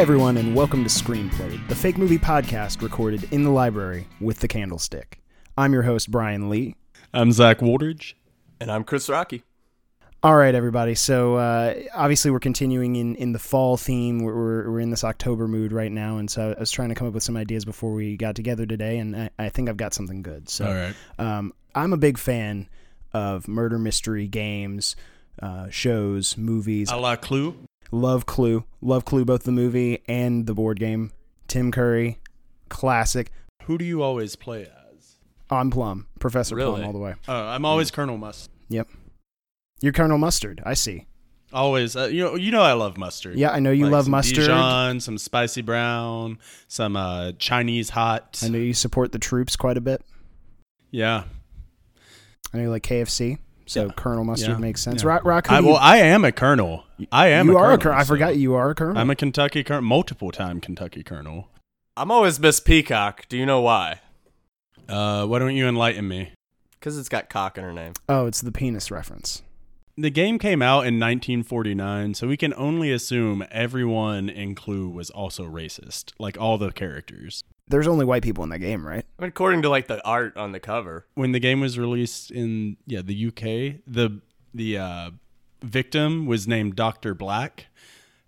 Hi, everyone, and welcome to Screenplayed, the fake movie podcast recorded in the library with the candlestick. I'm your host, Brian Lee. I'm Zach Woldridge. And I'm Chris Rocky. All right, everybody. So uh, obviously, we're continuing in, in the fall theme. We're, we're, we're in this October mood right now, and so I was trying to come up with some ideas before we got together today, and I, I think I've got something good. So All right. um, I'm a big fan of murder mystery games, uh, shows, movies. A la Clue. Love Clue. Love Clue, both the movie and the board game. Tim Curry, classic. Who do you always play as? On Plum, Professor Plum, all the way. Uh, I'm always Colonel Mustard. Yep. You're Colonel Mustard. I see. Always. Uh, you know. You know I love mustard. Yeah, I know you Like love mustard. Dijon, some spicy brown, some uh, Chinese hot. I know you support the troops quite a bit. Yeah. I know you like KFC, so Yeah. Colonel Mustard Yeah. makes sense. Yeah. Rock, Rock, I, well, I am a colonel. I am. you a are colonel, a colonel. I forgot you are a colonel. I'm a Kentucky colonel, multiple time Kentucky colonel. I'm always Miss Peacock. Do you know why? Uh, why don't you enlighten me? Because it's got cock in her name. oh, it's the penis reference. The game came out in 1949, so we can only assume everyone in Clue was also racist, like all the characters. There's only white people in that game, right? According to like the art on the cover. when the game was released in yeah the UK, the the uh, victim was named Doctor Black,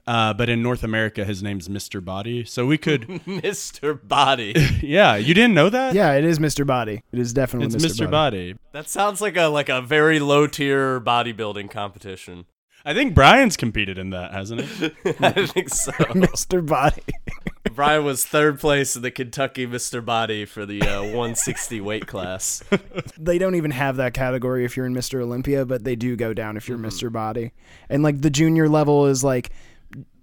uh, but in North America his name's Mister Body. So we could, Mr. Body. yeah, you didn't know that? Yeah, it is Mr. Body. It is definitely it's Mr. Mister Body. Body. that sounds like a like a very low tier bodybuilding competition. I think Brian's competed in that, hasn't he? I think so. Mr. Body. Brian was third place in the Kentucky Mr. Body for the uh, 160 weight class. they don't even have that category if you're in Mr. Olympia, but they do go down if you're Mr. Body. And like the junior level is like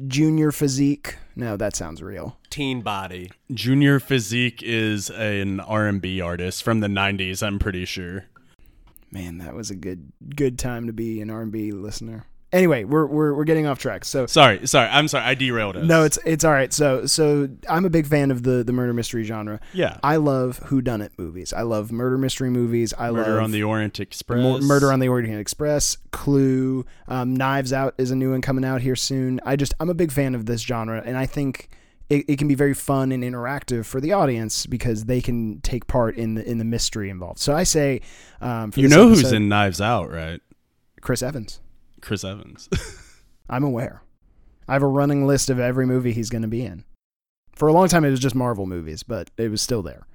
junior physique. No, that sounds real. Teen Body. Junior Physique is an R and B artist from the '90s. I'm pretty sure. Man, that was a good good time to be an R&B listener. Anyway, we're we're we're getting off track. So Sorry, sorry. I'm sorry. I derailed us. no, it's it's all right. So so I'm a big fan of the the murder mystery genre. yeah. I love whodunit movies. I love murder mystery movies. I Murder love on the Orient Express. Mur- Murder on the Orient Express, Clue, um, Knives Out is a new one coming out here soon. I just I'm a big fan of this genre, and I think it, it can be very fun and interactive for the audience because they can take part in the in the mystery involved. So I say, um, for You know who's in Knives Out, right? Chris Evans. Chris Evans. I'm aware. I have a running list of every movie he's going to be in. For a long time, it was just Marvel movies, but it was still there.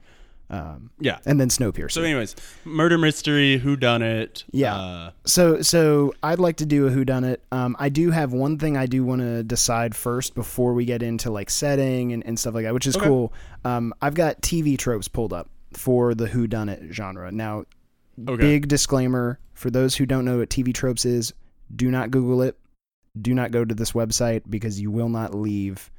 Um, yeah. and then Snowpiercer. So, anyways, murder mystery, who done it? Yeah. Uh, So, so I'd like to do a whodunit. Um, I do have one thing I do want to decide first before we get into like setting and, and stuff like that, which is Okay. cool. Um, I've got TV tropes pulled up for the who done it genre. Now, okay. big disclaimer for those who don't know what TV tropes is: do not Google it. Do not go to this website because you will not leave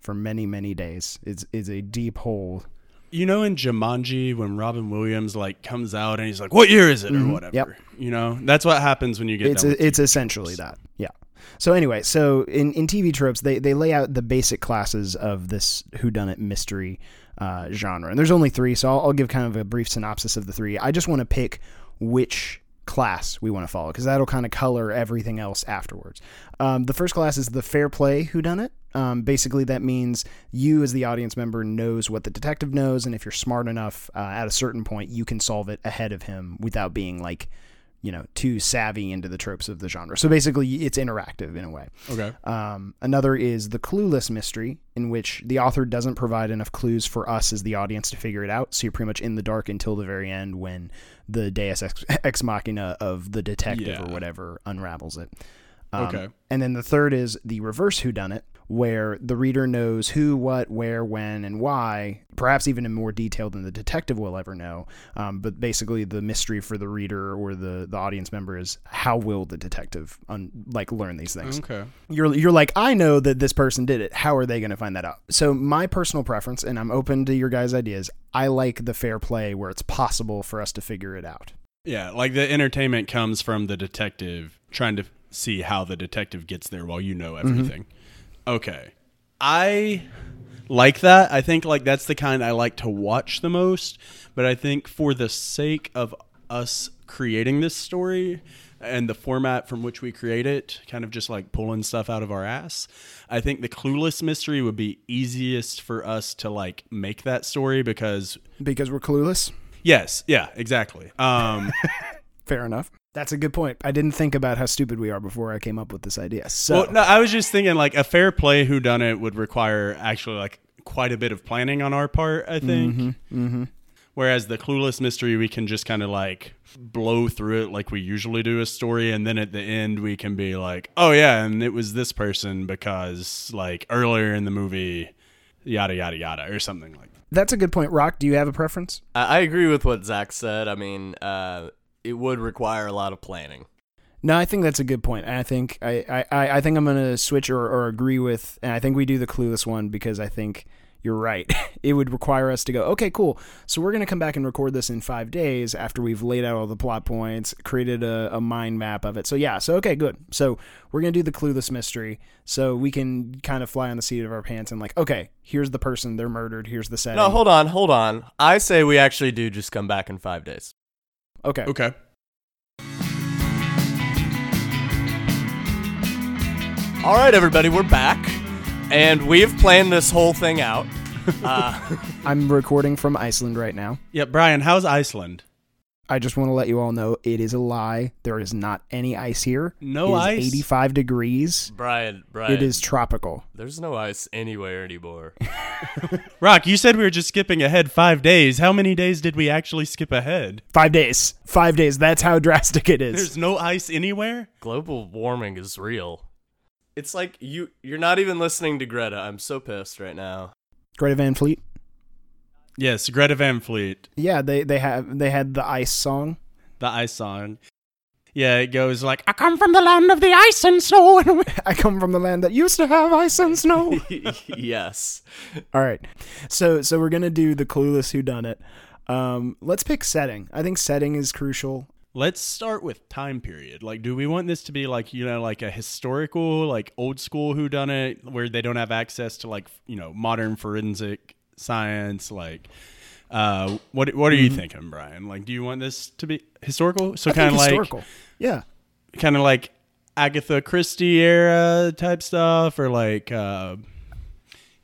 for many, many days. It's it's a deep hole. You know, in Jumanji, when Robin Williams like comes out and he's like, "What year is it?" Or whatever. Yep. You know, that's what happens when you get. it's done with it's essentially tropes. that yeah so anyway so in, in tv tropes they, they lay out the basic classes of this whodunit mystery uh, genre and there's only three so I'll, I'll give kind of a brief synopsis of the three i just want to pick which class we want to follow because that'll kind of color everything else afterwards. Um, the first class is the fair play who whodunit um, basically that means you as the audience member knows what the detective knows and if you're smart enough uh, at a certain point you can solve it ahead of him without being like you know too savvy into the tropes of the genre so basically it's interactive in a way Okay. um, another is the clueless mystery in which the author doesn't provide enough clues for us as the audience to figure it out so you're pretty much in the dark until the very end when the deus ex, ex machina of the detective Yeah. or whatever unravels it Um, Okay. and then the third is the reverse whodunit, where the reader knows who, what, where, when, and why, perhaps even in more detail than the detective will ever know. Um, but basically, the mystery for the reader or the, the audience member is how will the detective un- like learn these things? Okay. You're you're like I know that this person did it. How are they going to find that out? So my personal preference, and I'm open to your guys' ideas. I like the fair play where it's possible for us to figure it out. Yeah, like the entertainment comes from the detective trying to see how the detective gets there while you know everything. Okay. I like that. I think like that's the kind I like to watch the most, but I think for the sake of us creating this story, and the format from which we create it, kind of just like pulling stuff out of our ass. I think the clueless mystery would be easiest for us to like make that story because Because we're clueless. yes, yeah, exactly. Um Fair enough. That's a good point. I didn't think about how stupid we are before I came up with this idea. So well, no, I was just thinking like a fair play who done it would require actually like quite a bit of planning on our part, I think. Mm-hmm, Whereas the clueless mystery, we can just kind of like blow through it like we usually do a story, and then at the end we can be like, "Oh yeah, and it was this person because like earlier in the movie, yada yada yada," or something like. that. that's a good point. Rock, do you have a preference? I, I agree with what Zach said. I mean, uh, it would require a lot of planning. No, I think that's a good point. I think I, I, I think I'm gonna switch or, or agree with and I think we do the clueless one because I think you're right. It would require us to go, okay, cool. So we're gonna come back and record this in five days after we've laid out all the plot points, created a, a mind map of it. So yeah, so okay, good. So we're gonna do the clueless mystery. So we can kind of fly on the seat of our pants and like, okay, here's the person, they're murdered, here's the setting. No, hold on, hold on. I say we actually do just come back in five days. Okay. Okay. All right, everybody, we're back, and we've planned this whole thing out. Uh, I'm recording from Iceland right now. Yeah, Brian, how's Iceland? I just want to let you all know it is a lie. There is not any ice here. No It is ice? 85 degrees. Brian, Brian, It is tropical. There's no ice anywhere anymore. Rock, you said we were just skipping ahead five days. How many days did we actually skip ahead? Five days. Five days. That's how drastic it is. There's no ice anywhere. Global warming is real. It's like you you're not even listening to Greta. I'm so pissed right now. Greta Van Fleet. Yes, Greta Van Fleet, Yeah, they they have they had the ice song. the ice song. Yeah, it goes like, "I come from the land of the ice and snow." and I come from the land that used to have ice and snow. yes. All right. So so we're gonna do the clueless who done it. Um, let's pick setting. I think setting is crucial. Let's start with time period. Like, do we want this to be like you know, like a historical, like old school who done it, where they don't have access to like you know modern forensic science? Like, uh, what what are you thinking, Brian? Like, do you want this to be historical? So kind of like historical. yeah. kind of like Agatha Christie era type stuff, or like uh,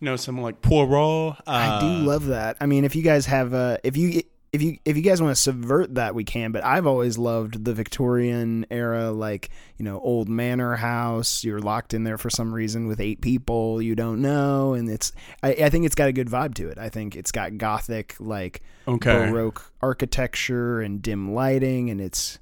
you know, some like Poirot. Uh, I do love that. I mean, if you guys have, uh, if you if you if you guys want to subvert that, we can. But I've always loved the Victorian era, like you know, old manor house. You're locked in there for some reason with eight people you don't know, and it's. I, I think it's got a good vibe to it. I think it's got gothic, like Okay. baroque architecture and dim lighting, and it's.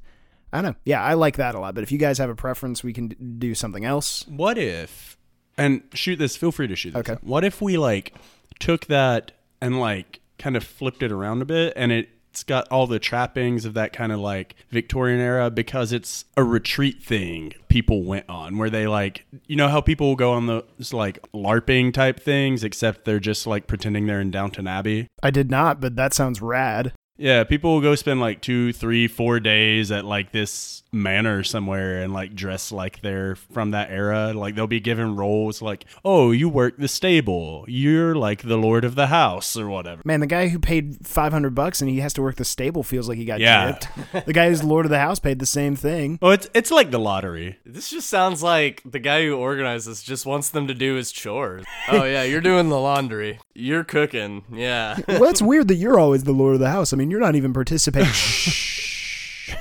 I don't know. Yeah, I like that a lot. But if you guys have a preference, we can d- do something else. What if, and shoot this, feel free to shoot this. Okay. What if we like took that and like kind of flipped it around a bit and it's got all the trappings of that kind of like Victorian era because it's a retreat thing people went on where they like, you know how people will go on those like LARPing type things, except they're just like pretending they're in Downton Abbey. I did not, but that sounds rad. Yeah, people will go spend like two, three, four days at like this manor somewhere and like dress like they're from that era. Like they'll be given roles like, oh, you work the stable. You're like the lord of the house or whatever. Man, the guy who paid five hundred bucks and he has to work the stable feels like he got Yeah. gypped. The guy who's Lord of the House paid the same thing. Oh, it's it's like the lottery. This just sounds like the guy who organized this just wants them to do his chores. Oh yeah, you're doing the laundry. You're cooking. Yeah. well, it's weird that you're always the Lord of the House. I mean, you're not even participating.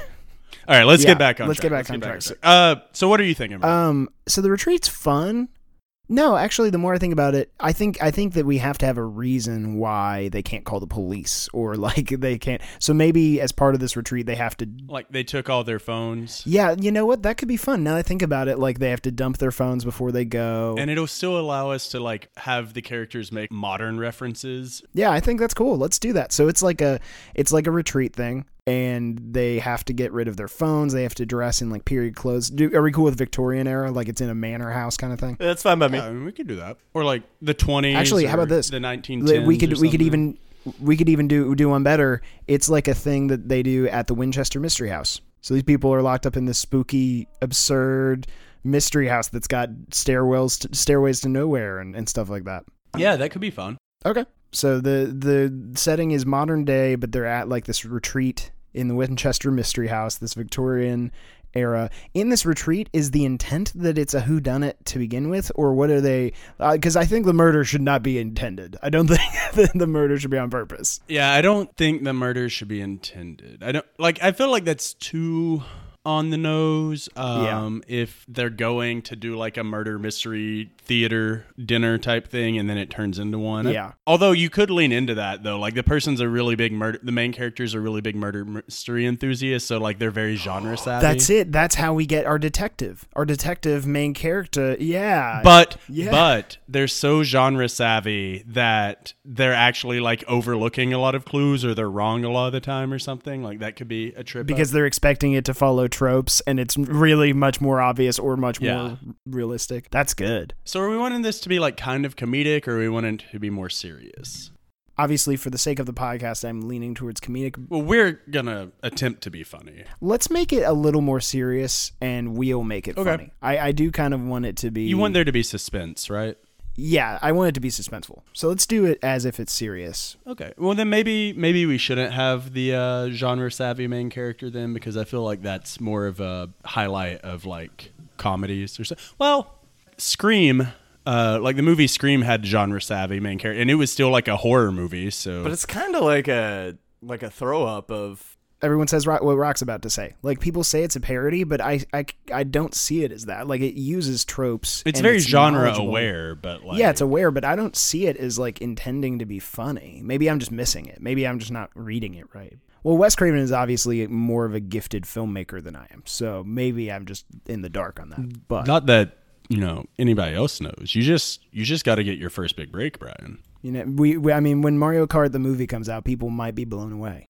All right, let's Yeah, get back on let's track. get back on track. Uh, so what are you thinking? About? um, so the retreat's fun. No, actually, the more I think about it, I think I think that we have to have a reason why they can't call the police or like they can't. So maybe as part of this retreat, they have to. like they took all their phones, Yeah, you know what? That could be fun. Now that I think about it, like they have to dump their phones before they go. and it'll still allow us to like have the characters make modern references. Yeah, I think that's cool. Let's do that. So it's like a it's like a retreat thing, and they have to get rid of their phones. They have to dress in like period clothes. Do, are we cool with Victorian era? Like it's in a manor house kind of thing. That's fine by me. Yeah, I mean, we could do that, or like the twenties. Actually, how about this? The nineteen we could we could even we could even do do one better. It's like a thing that they do at the Winchester Mystery House. So these people are locked up in this spooky, absurd mystery house that's got stairwells to, stairways to nowhere and, and stuff like that. Yeah, that could be fun. Okay. So the the setting is modern day, but they're at like this retreat in the Winchester Mystery House, this Victorian era. In this retreat, is the intent that it's a whodunit to begin with, or what are they? Uh, because I think the murder should not be intended. I don't think the murder should be on purpose. Yeah, I don't think the murder should be intended. I don't like. I feel like that's too on the nose. Um, if they're going to do like a murder mystery theater dinner type thing, and then it turns into one. Yeah. Although you could lean into that though, like the person's a really big murder. The main character's a really big murder mystery enthusiast, so like they're very genre savvy. That's it. That's how we get our detective. Our detective main character. Yeah. But Yeah. but they're so genre savvy that they're actually like overlooking a lot of clues or they're wrong a lot of the time or something. Like that could be a trip. up. because they're expecting it to follow tropes and it's really much more obvious or much Yeah. more realistic. That's good. So are we wanting this to be like kind of comedic or are we wanting it to be more serious? Obviously, for the sake of the podcast, I'm leaning towards comedic. Well, we're gonna attempt to be funny. Let's make it a little more serious and we'll make it Okay. funny. I, I do kind of want it to be. You want there to be suspense, right? Yeah, I want it to be suspenseful. So let's do it as if it's serious. Okay. Well, then maybe maybe we shouldn't have the uh, genre savvy main character then because I feel like that's more of a highlight of like comedies or so. Well, Scream, uh, like the movie Scream had genre savvy main character, and it was still like a horror movie. So But it's kind of like a like a throw up of Everyone says Rock, what Rock's about to say. Like people say it's a parody, but I, I, I don't see it as that. Like it uses tropes. it's very genre aware, but like yeah, it's aware, but I don't see it as like intending to be funny. Maybe I'm just missing it. Maybe I'm just not reading it right. Well, Wes Craven is obviously more of a gifted filmmaker than I am, so maybe I'm just in the dark on that. But not that you know anybody else knows. You just you just got to get your first big break, Brian. you know, we, we I mean, when Mario Kart the movie comes out, people might be blown away.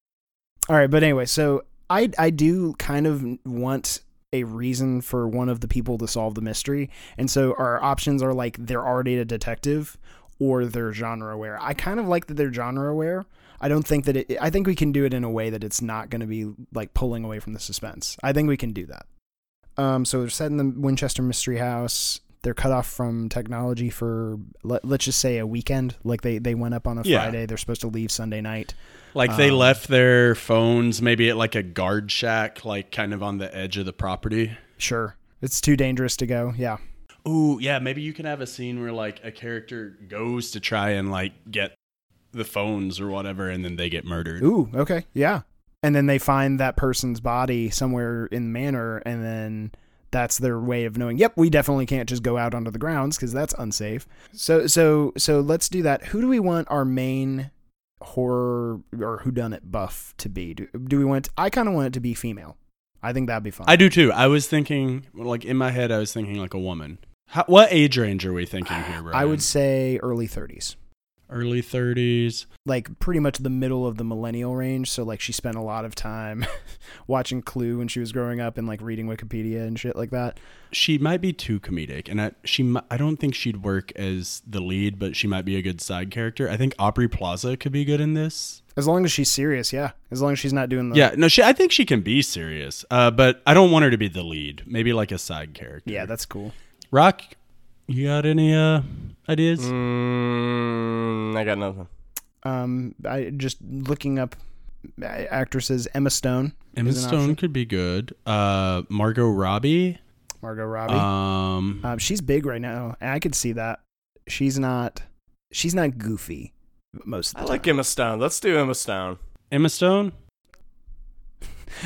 All right, but anyway, so I I do kind of want a reason for one of the people to solve the mystery, and so our options are like they're already a detective or they're genre aware. I kind of like that they're genre aware. I don't think that it. I think we can do it in a way that it's not going to be like pulling away from the suspense. I think we can do that. Um, so they're set in the Winchester Mystery House. They're cut off from technology for let, let's just say a weekend. Like they they went up on a Yeah. Friday. They're supposed to leave Sunday night. Like they Um, left their phones maybe at like a guard shack, like kind of on the edge of the property. Sure, it's too dangerous to go. Yeah. Ooh, yeah, maybe you can have a scene where like a character goes to try and like get the phones or whatever and then they get murdered. Ooh. Okay. Yeah. And then they find that person's body somewhere in the Manor, and then that's their way of knowing. Yep, we definitely can't just go out onto the grounds because that's unsafe. So so so let's do that. Who do we want our main horror or whodunit buff to be? Do, do we want? I kind of want it to be female. I think that'd be fun. I do too. I was thinking like in my head I was thinking like a woman. How, what age range are we thinking here, Brian? I would say early 30s. Early 30s. Like pretty much the middle of the millennial range. So like she spent a lot of time watching Clue when she was growing up and like reading Wikipedia and shit like that. She might be too comedic and I, she I don't think she'd work as the lead, but she might be a good side character. I think Aubrey Plaza could be good in this. As long as she's serious, yeah. As long as she's not doing the Yeah, no, she I think she can be serious. Uh, but I don't want her to be the lead. Maybe like a side character. Yeah, that's cool. Rock, you got any uh ideas? mm, I got nothing. Um, I just looking up actresses. Emma Stone. Emma Stone option. could be good. Uh, Margot Robbie. Margot Robbie. Um, um, she's big right now, and I could see that. She's not. She's not goofy most of I the like. Emma Stone. Let's do Emma Stone. Emma Stone.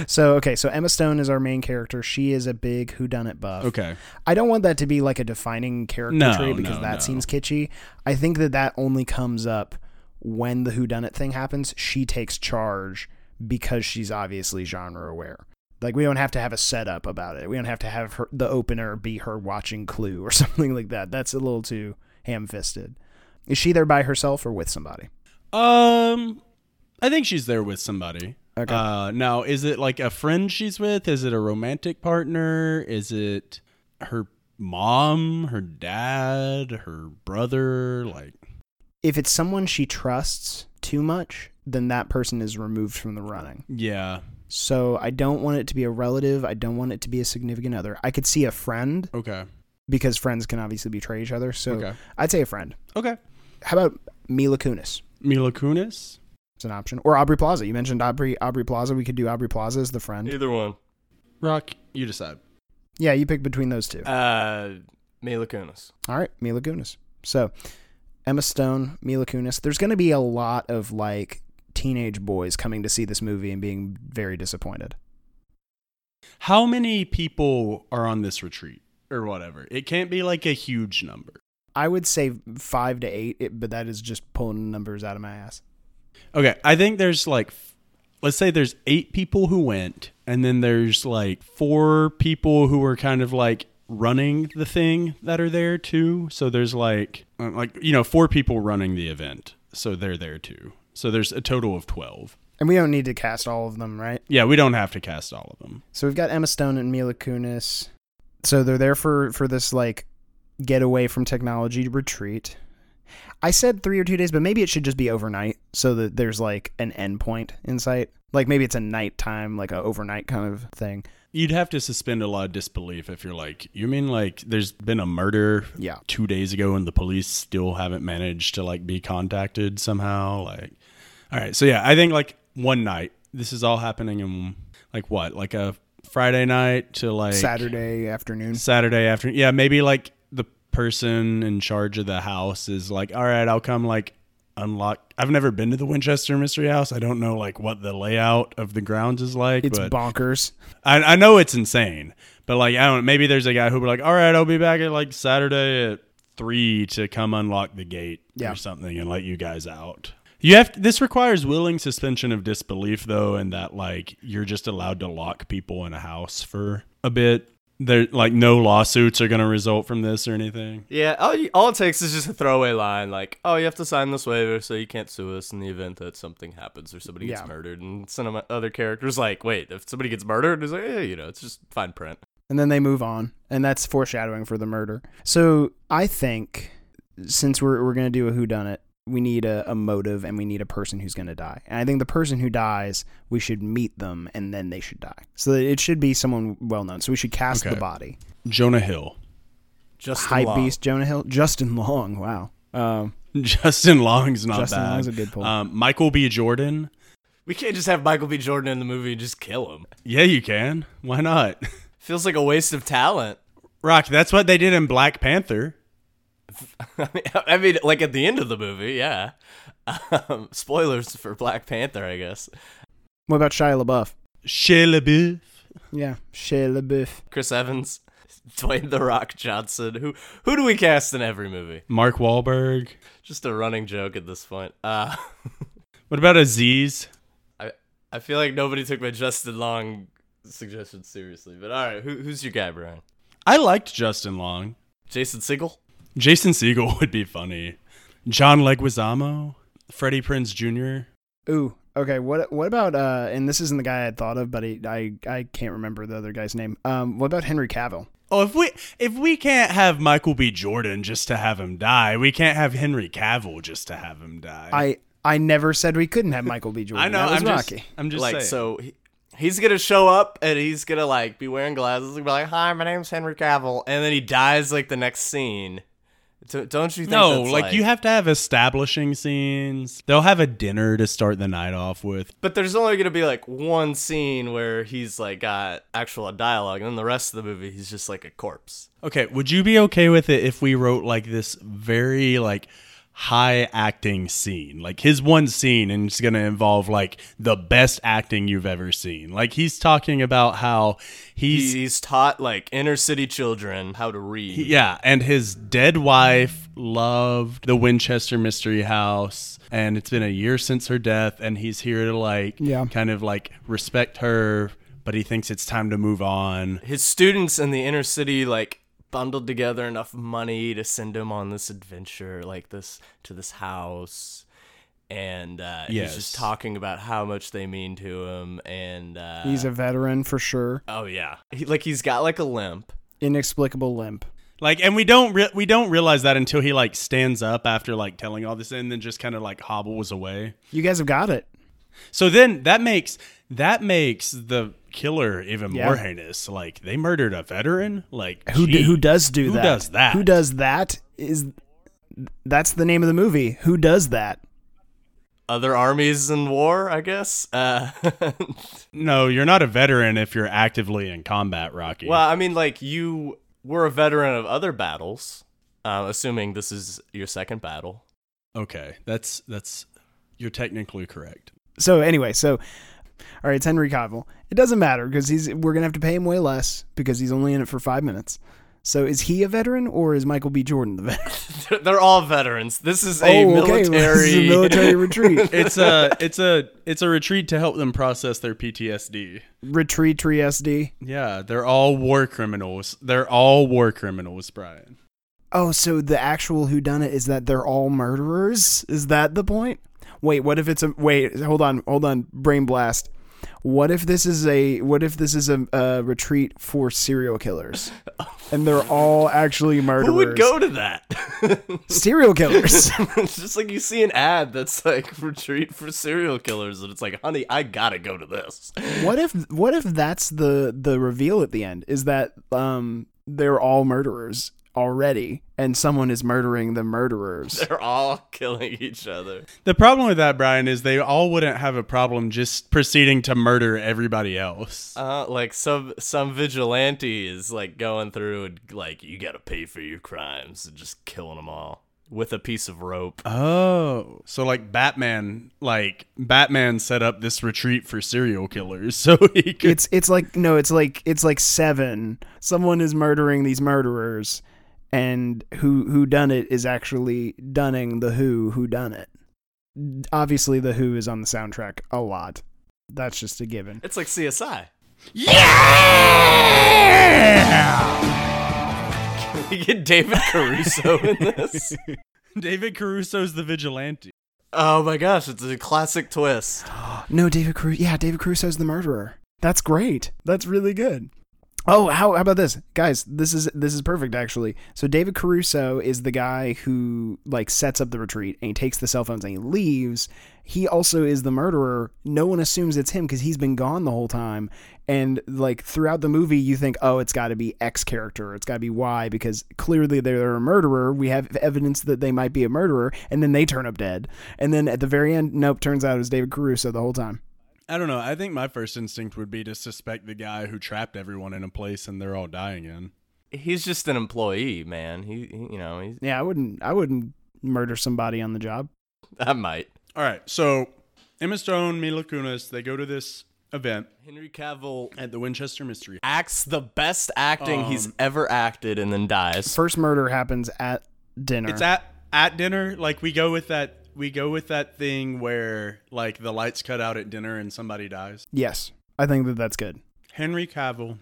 So okay, so Emma Stone is our main character. She is a big whodunit buff. Okay. I don't want that to be like a defining character No, trait because no, that no. seems kitschy. I think that that only comes up when the whodunit thing happens. She takes charge because she's obviously genre aware. Like we don't have to have a setup about it. We don't have to have her the opener be her watching Clue or something like that. That's a little too ham-fisted. Is she there by herself or with somebody? Um, I think she's there with somebody. Okay. Uh, now is it like a friend she's with? Is it a romantic partner? Is it her mom, her dad, her brother? Like, if it's someone she trusts too much, then that person is removed from the running. yeah. So I don't want it to be a relative. I don't want it to be a significant other. I could see a friend Okay. because friends can obviously betray each other. So Okay. I'd say a friend. Okay. How about Mila Kunis? Mila Kunis. It's an option. Or Aubrey Plaza. You mentioned Aubrey Aubrey Plaza. We could do Aubrey Plaza as the friend. Either one. Rock, you decide. Yeah, you pick between those two. Uh, Mila Kunis. All right, Mila Kunis. So, Emma Stone, Mila Kunis. There's going to be a lot of like teenage boys coming to see this movie and being very disappointed. How many people are on this retreat or whatever? It can't be like a huge number. I would say five to eight, but that is just pulling numbers out of my ass. Okay, I think there's like, let's say there's eight people who went, and then there's like four people who were kind of like running the thing that are there too. So there's like, uh, like you know, four people running the event, so they're there too. So there's a total of twelve. And we don't need to cast all of them, right? Yeah, we don't have to cast all of them. So we've got Emma Stone and Mila Kunis. So they're there for for this like get away from technology retreat. I said three or two days, but maybe it should just be overnight so that there's like an endpoint in sight. Like maybe it's a nighttime, like a overnight kind of thing. You'd have to suspend a lot of disbelief if you're like, you mean like there's been a murder Yeah. two days ago and the police still haven't managed to like be contacted somehow? Like, all right, so yeah, I think like one night. This is all happening in like what, like a Friday night to like Saturday afternoon. Saturday afternoon. Yeah, maybe like person in charge of the house is like, all right, I'll come like unlock. I've never been to the Winchester Mystery House. I don't know like what the layout of the grounds is like. It's bonkers. I, I know it's insane, but like I don't. Maybe there's a guy who'll be like, all right, I'll be back at like Saturday at three to come unlock the gate Yeah. or something and let you guys out. You have this requires willing suspension of disbelief though, and that like you're just allowed to lock people in a house for a bit. There like no lawsuits are going to result from this or anything. Yeah, all, you- all it takes is just a throwaway line like, "Oh, you have to sign this waiver so you can't sue us in the event that something happens or somebody gets Yeah. murdered." And some of my other characters like, "Wait, if somebody gets murdered, it's like, yeah, you know, it's just fine print." and then they move on, and that's foreshadowing for the murder. So I think since we're we're gonna do a whodunit, we need a, a motive and we need a person who's gonna die. And I think the person who dies, we should meet them and then they should die. So it should be someone well known. So we should cast Okay. the body. Jonah Hill, Just Hype beast Jonah Hill, Justin Long. Wow. Um, Justin Long's not Justin bad. Long's a good pull. Um, Michael B. Jordan. We can't just have Michael B. Jordan in the movie and just kill him. Yeah, you can. Why not? Feels like a waste of talent. Rock, that's what they did in Black Panther. I mean, like at the end of the movie, yeah. Um, spoilers for Black Panther, I guess. what about Shia LaBeouf? Shia LaBeouf. Yeah, Shia LaBeouf. Chris Evans, Dwayne the Rock Johnson. Who who do we cast in every movie? Mark Wahlberg. Just a running joke at this point. Uh, What about Aziz? I I feel like nobody took my Justin Long suggestion seriously. But all right, who, who's your guy, Brian? I liked Justin Long. Jason Segel. Jason Segel would be funny. John Leguizamo. Freddie Prinze Jr. Ooh, okay. What what about uh? And this isn't the guy I had thought of, but he, I I can't remember the other guy's name. Um, what about Henry Cavill? Oh, if we if we can't have Michael B. Jordan just to have him die, we can't have Henry Cavill just to have him die. I I never said we couldn't have Michael B. Jordan. I know. That was I'm just, I'm just like saying. so. He, He's gonna show up and he's gonna like be wearing glasses and be like, "Hi, my name's Henry Cavill," and then he dies like the next scene. Don't you think? No, that's, like, you have to have establishing scenes. They'll have a dinner to start the night off with. But there's only gonna be like one scene where he's like got actual dialogue, and then the rest of the movie he's just like a corpse. Okay, would you be okay with it if we wrote like this very like high acting scene? Like his one scene and it's going to involve like the best acting you've ever seen. Like he's talking about how he's He's taught like inner city children how to read. yeah, and his dead wife loved the Winchester Mystery House and it's been a year since her death and he's here to like Yeah. kind of like respect her, but he thinks it's time to move on. His students in the inner city like bundled together enough money to send him on this adventure, like this to this house. And uh, Yes. he's just talking about how much they mean to him, and uh, He's a veteran for sure. oh yeah, he, like he's got like a limp. Inexplicable limp. Like, and we don't re- we don't realize that until he like stands up after like telling all this, and then just kind of like hobbles away. You guys have got it. So then that makes that makes the killer even Yeah. more heinous. Like they murdered a veteran. Like Who gee, d- who does do who that? does that? Who does that? Is that's the name of the movie? Who does that? other armies in war, I guess. Uh, No, you're not a veteran if you're actively in combat, Rocky. well, I mean, like you were a veteran of other battles. Uh, assuming this is your second battle. okay, that's that's you're technically correct. So anyway, so all right, it's Henry Cavill. It doesn't matter because he's we're gonna have to pay him way less because he's only in it for five minutes. So is he a veteran or is Michael B. Jordan the veteran? They're all veterans. This is a oh, okay. military. This is a military retreat. It's a it's a it's a retreat to help them process their PTSD. retreat tree SD. Yeah, they're all war criminals. They're all war criminals, Brian. Oh, so the actual who done it is that they're all murderers? Is that the point? Wait, what if it's a wait? Hold on, hold on. Brain blast. What if this is a what if this is a, a retreat for serial killers, and they're all actually murderers? Who would go to that? serial killers? it's just like you see an ad that's like retreat for serial killers, and it's like, honey, I gotta go to this. what if what if that's the the reveal at the end? Is that um they're all murderers already, and someone is murdering the murderers? They're all killing each other. The problem with that, Brian, is they all wouldn't have a problem just proceeding to murder everybody else. Uh, like some some vigilante is like going through and like you gotta pay for your crimes and just killing them all with a piece of rope. Oh, so like Batman, like Batman set up this retreat for serial killers, so he could. it's it's like no, it's like it's like seven. Someone is murdering these murderers, and who who done it is actually dunning the who who done it. Obviously, the who is on the soundtrack a lot. That's just a given. It's like CSI. yeah! Can we get David Caruso in this? David Caruso's the vigilante. Oh my gosh, it's a classic twist. No, David Caruso. Yeah, David Caruso's the murderer. That's great. That's really good. Oh, how, how about this, guys? This is this is perfect actually. So David Caruso is the guy who like sets up the retreat and he takes the cell phones and he leaves. He also is the murderer. No one assumes it's him because he's been gone the whole time. And like throughout the movie, you think, oh, it's got to be X character, it's got to be Y because clearly they're a murderer. We have evidence that they might be a murderer, and then they turn up dead. And then at the very end, nope, turns out it was David Caruso the whole time. I don't know. I think my first instinct would be to suspect the guy who trapped everyone in a place and they're all dying in. He's just an employee, man. He, he you know, he's Yeah, I wouldn't. I wouldn't murder somebody on the job. I might. All right, so Emma Stone, Mila Kunis, they go to this event Henry Cavill at the Winchester Mystery. acts the best acting he's Um, ever acted and then dies. First murder happens at dinner. It's at at dinner. Like we go with that. We go with that thing where like the lights cut out at dinner and somebody dies. yes, I think that that's good. Henry Cavill,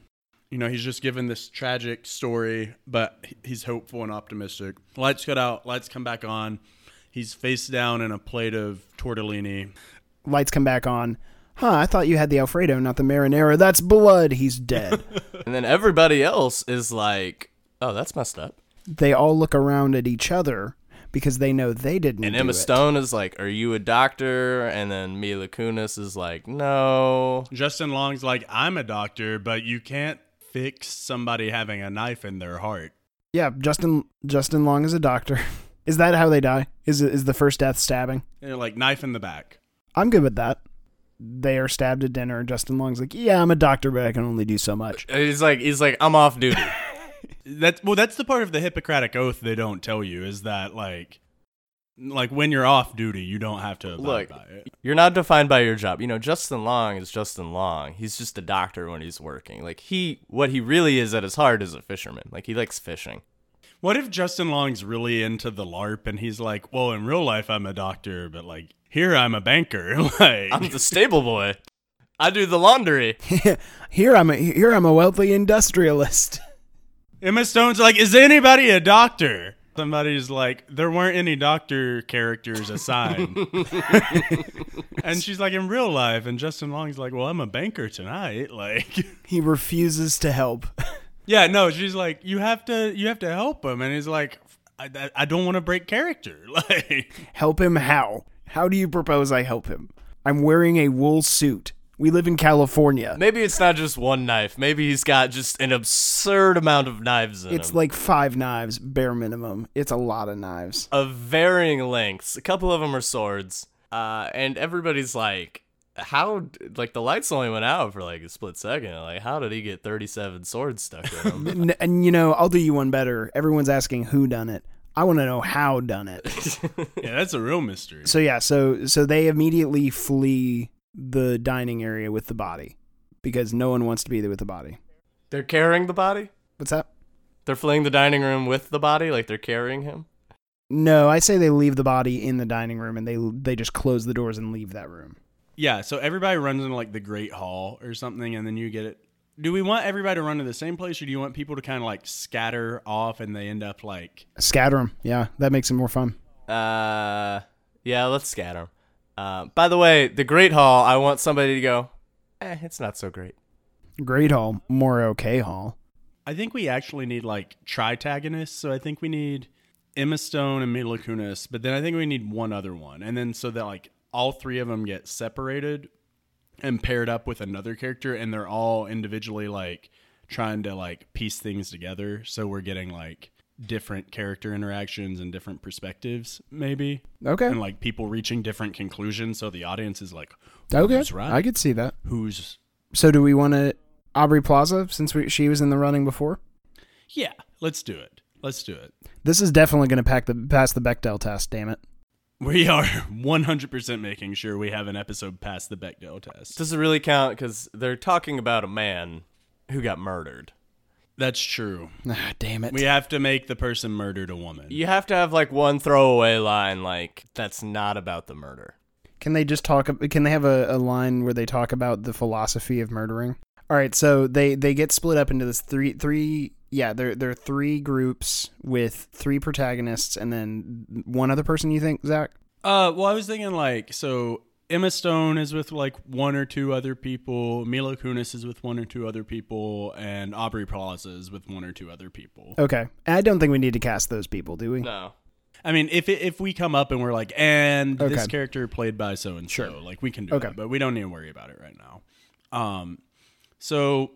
you know, he's just given this tragic story, but he's hopeful and optimistic. Lights cut out. Lights come back on. He's face down in a plate of tortellini. Lights come back on. Huh? I thought you had the Alfredo, not the marinara. That's blood. He's dead. and then everybody else is like, "Oh, that's messed up." they all look around at each other because they know they didn't. And Emma it. Stone is like, "Are you a doctor?" And then Mila Kunis is like, "No." Justin Long's like, I'm a doctor, but you can't fix somebody having a knife in their heart. Yeah, Justin. Justin Long is a doctor. Is that how they die? Is is the first death stabbing? They're like knife in the back. I'm good with that. They are stabbed at dinner. Justin Long's like, yeah, I'm a doctor, but I can only do so much. He's like, he's like, "I'm off duty." That's well, that's the part of the Hippocratic Oath they don't tell you is that like, like when you're off duty, you don't have to abide Look, by it. You're not defined by your job. You know, Justin Long is Justin Long. He's just a doctor when he's working. Like he, what he really is at his heart is a fisherman. Like he likes fishing. What if Justin Long's really into the LARP and he's like, well, in real life I'm a doctor, but like here I'm a banker. like, I'm the stable boy. I do the laundry. here I'm a here I'm a wealthy industrialist. Emma Stone's like, is anybody a doctor? Somebody's like, there weren't any doctor characters assigned. and she's like, in real life. And Justin Long's like, well, I'm a banker tonight. Like, He refuses to help. yeah, no, she's like, you have to, you have to help him. And he's like, I, I- I don't want to break character. Like, help him how? How do you propose I help him? I'm wearing a wool suit. We live in California. Maybe it's not just one knife. Maybe he's got just an absurd amount of knives in It's him. like five knives, bare minimum. It's a lot of knives. of varying lengths. A couple of them are swords. Uh, and everybody's like, how? Like the lights only went out for like a split second. Like, how did he get 37 swords stuck in him? N- and you know, I'll do you one better. Everyone's asking who done it. I want to know how done it. Yeah, that's a real mystery. So yeah, so so they immediately flee the dining area with the body because no one wants to be there with the body. they're carrying the body. What's that? They're fleeing the dining room with the body, like they're carrying him. No, I say they leave the body in the dining room and they they just close the doors and leave that room. Yeah, so everybody runs into like the Great Hall or something, and then you get it. Do we want everybody to run to the same place, or do you want people to kind of like scatter off and they end up like? Scatter them. Yeah, that makes it more fun. Uh, yeah, let's scatter 'em. Uh, by the way, the Great Hall. I want somebody to go. Eh, it's not so great. Great Hall, more okay Hall. I think we actually need like tritagonists. So I think we need Emma Stone and Mila Kunis, but then I think we need one other one, and then so that like all three of them get separated and paired up with another character, and they're all individually like trying to like piece things together. So we're getting like different character interactions and different perspectives, maybe. Okay. and like people reaching different conclusions so the audience is like Okay. who's right I could see that. who's So do we want to Aubrey Plaza since we, she was in the running before? yeah let's do it let's do it This is definitely going to pack the pass the Bechdel test. Damn it. we are 100% making sure we have an episode past the bechdel test Does it really count? Because they're talking about a man who got murdered. That's true Ah, damn it. we have to make the person murdered a woman You have to have like one throwaway line, like that's not about the murder. Can they just talk? Can they have a, a line where they talk about the philosophy of murdering? All right, so they they get split up into this three three. Yeah, there there are three groups with three protagonists and then one other person. You think Zach? uh well i was thinking like so Emma Stone is with like one or two other people. Mila Kunis is with one or two other people, and Aubrey Plaza is with one or two other people. Okay, I don't think we need to cast those people, do we? No. I mean, if if we come up and we're like, and this character played by so and so, like we can do Okay. that, but we don't need to worry about it right now. Um, so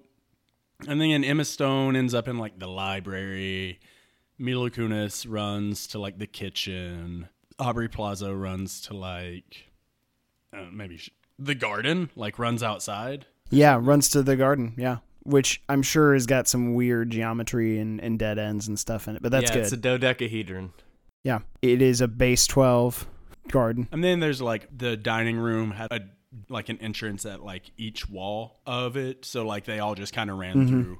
and then Emma Stone ends up in like the library. Mila Kunis runs to like the kitchen. Aubrey Plaza runs to like uh, maybe sh- the garden, like runs outside. Yeah, runs to the garden. Yeah, which I'm sure has got some weird geometry and, and dead ends and stuff in it, but that's yeah, good. it's a dodecahedron. yeah, it is a base twelve garden. And then there's like the dining room had a like an entrance at like each wall of it, so like they all just kind of ran through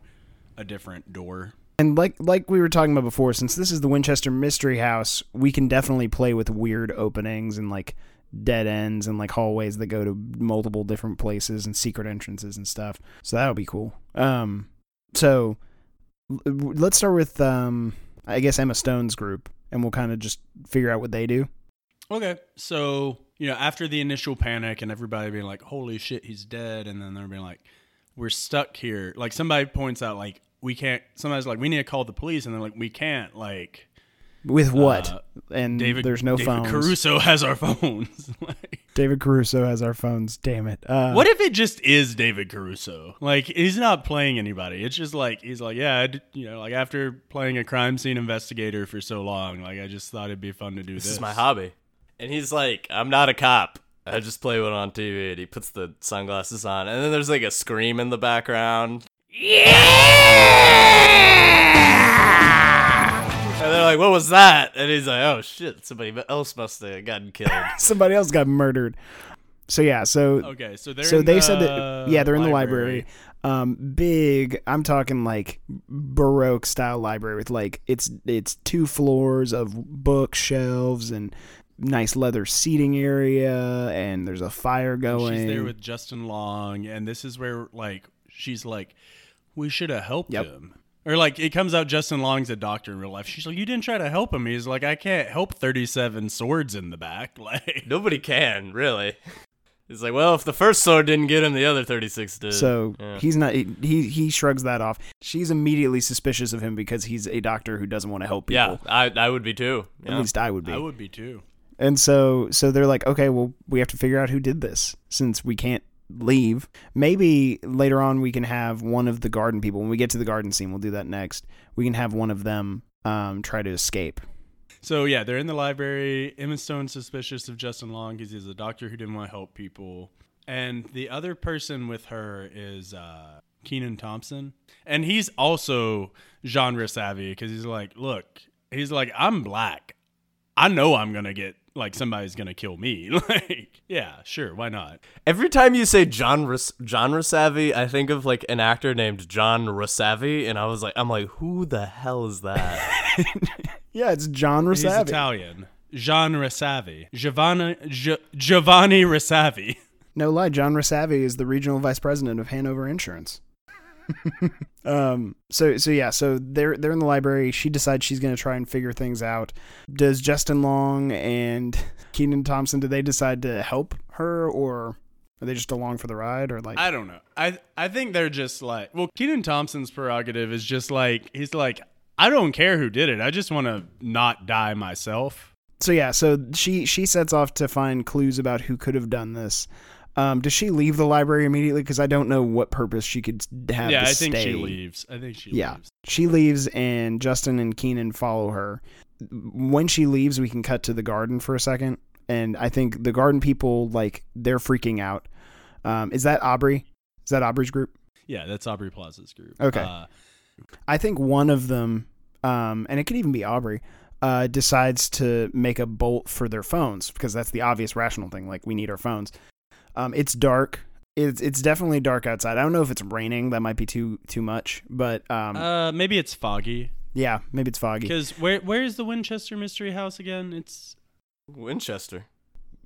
a different door. And like like we were talking about before, since this is the Winchester Mystery House, we can definitely play with weird openings and like dead ends and like hallways that go to multiple different places and secret entrances and stuff. So that'll be cool. Um, so let's start with um, I guess Emma Stone's group, and we'll kind of just figure out what they do. Okay, so you know after the initial panic and everybody being like, "Holy shit, he's dead," and then they're being like, "We're stuck here." Like somebody points out, like we can't. Somebody's like, "We need to call the police," and they're like, "We can't." Like With what? Uh, and David, there's no phone David phones. Caruso has our phones. like, David Caruso has our phones. Damn it. Uh, what if it just is David Caruso? Like he's not playing anybody. It's just like he's like, yeah, I d- you know, like after playing a crime scene investigator for so long, like I just thought it'd be fun to do this. This is my hobby. And he's like, I'm not a cop. I just play one on TV. And he puts the sunglasses on. And then there's like a scream in the background. Yeah! And they're like, what was that? And he's like, oh shit, somebody else must have gotten killed. Somebody else got murdered. So yeah, so Okay, so they're so in they the said that yeah they're in the library um big i'm talking like baroque style library with like it's it's two floors of bookshelves and nice leather seating area and there's a fire going She's there with Justin Long, and this is where like she's like, we should have helped Yep. him. Or like it comes out Justin Long's a doctor in real life. She's like, you didn't try to help him. He's like, I can't help thirty-seven swords in the back. Like, Nobody can, really. He's like, well, if the first sword didn't get him, the other 36 did. so Yeah. he's not he he shrugs that off she's immediately suspicious of him because he's a doctor who doesn't want to help people yeah, I, I would be too. at least i would be I would be too. And so so they're like, okay, well, we have to figure out who did this since we can't leave. Maybe later on we can have one of the garden people when we get to the garden scene, we'll do that next. We can have one of them um try to escape. So yeah, they're in the library. Emma Stone's suspicious of Justin Long because he's a doctor who didn't want to help people. And the other person with her is uh, Kenan Thompson, and he's also genre savvy because he's like, look, he's like, I'm black. I know I'm gonna get like somebody's gonna kill me. like, yeah, sure, why not? Every time you say genre genre savvy, I think of like an actor named John Rosavi, and I was like, I'm like, who the hell is that? Yeah, it's John He's Italian. Genre savvy. Giovanni Gi- Giovanni Rosavi. No lie, John Rosavi is the regional vice president of Hanover Insurance. um. So so yeah. So they're they're in the library. She decides she's gonna try and figure things out. Does Justin Long and Kenan Thompson do they decide to help her or are they just along for the ride or like? I don't know. I I think they're just like well, Kenan Thompson's prerogative is just like he's like I don't care who did it. I just want to not die myself. so yeah. So she she sets off to find clues about who could have done this. Um, does she leave the library immediately? Because I don't know what purpose she could have. yeah, to I think she leaves. I think she Yeah. leaves. She leaves, and Justin and Kenan follow her. When she leaves, we can cut to the garden for a second, and I think the garden people like they're freaking out. Um, is that Aubrey? Is that Aubrey's group? Yeah, that's Aubrey Plaza's group. Okay. Uh, I think one of them, um, and it could even be Aubrey, uh, decides to make a bolt for their phones because that's the obvious rational thing. Like we need our phones. Um, it's dark. It's it's definitely dark outside. I don't know if it's raining. That might be too too much. But um, uh, maybe it's foggy. yeah, maybe it's foggy. Because where where is the Winchester Mystery House again? It's Winchester.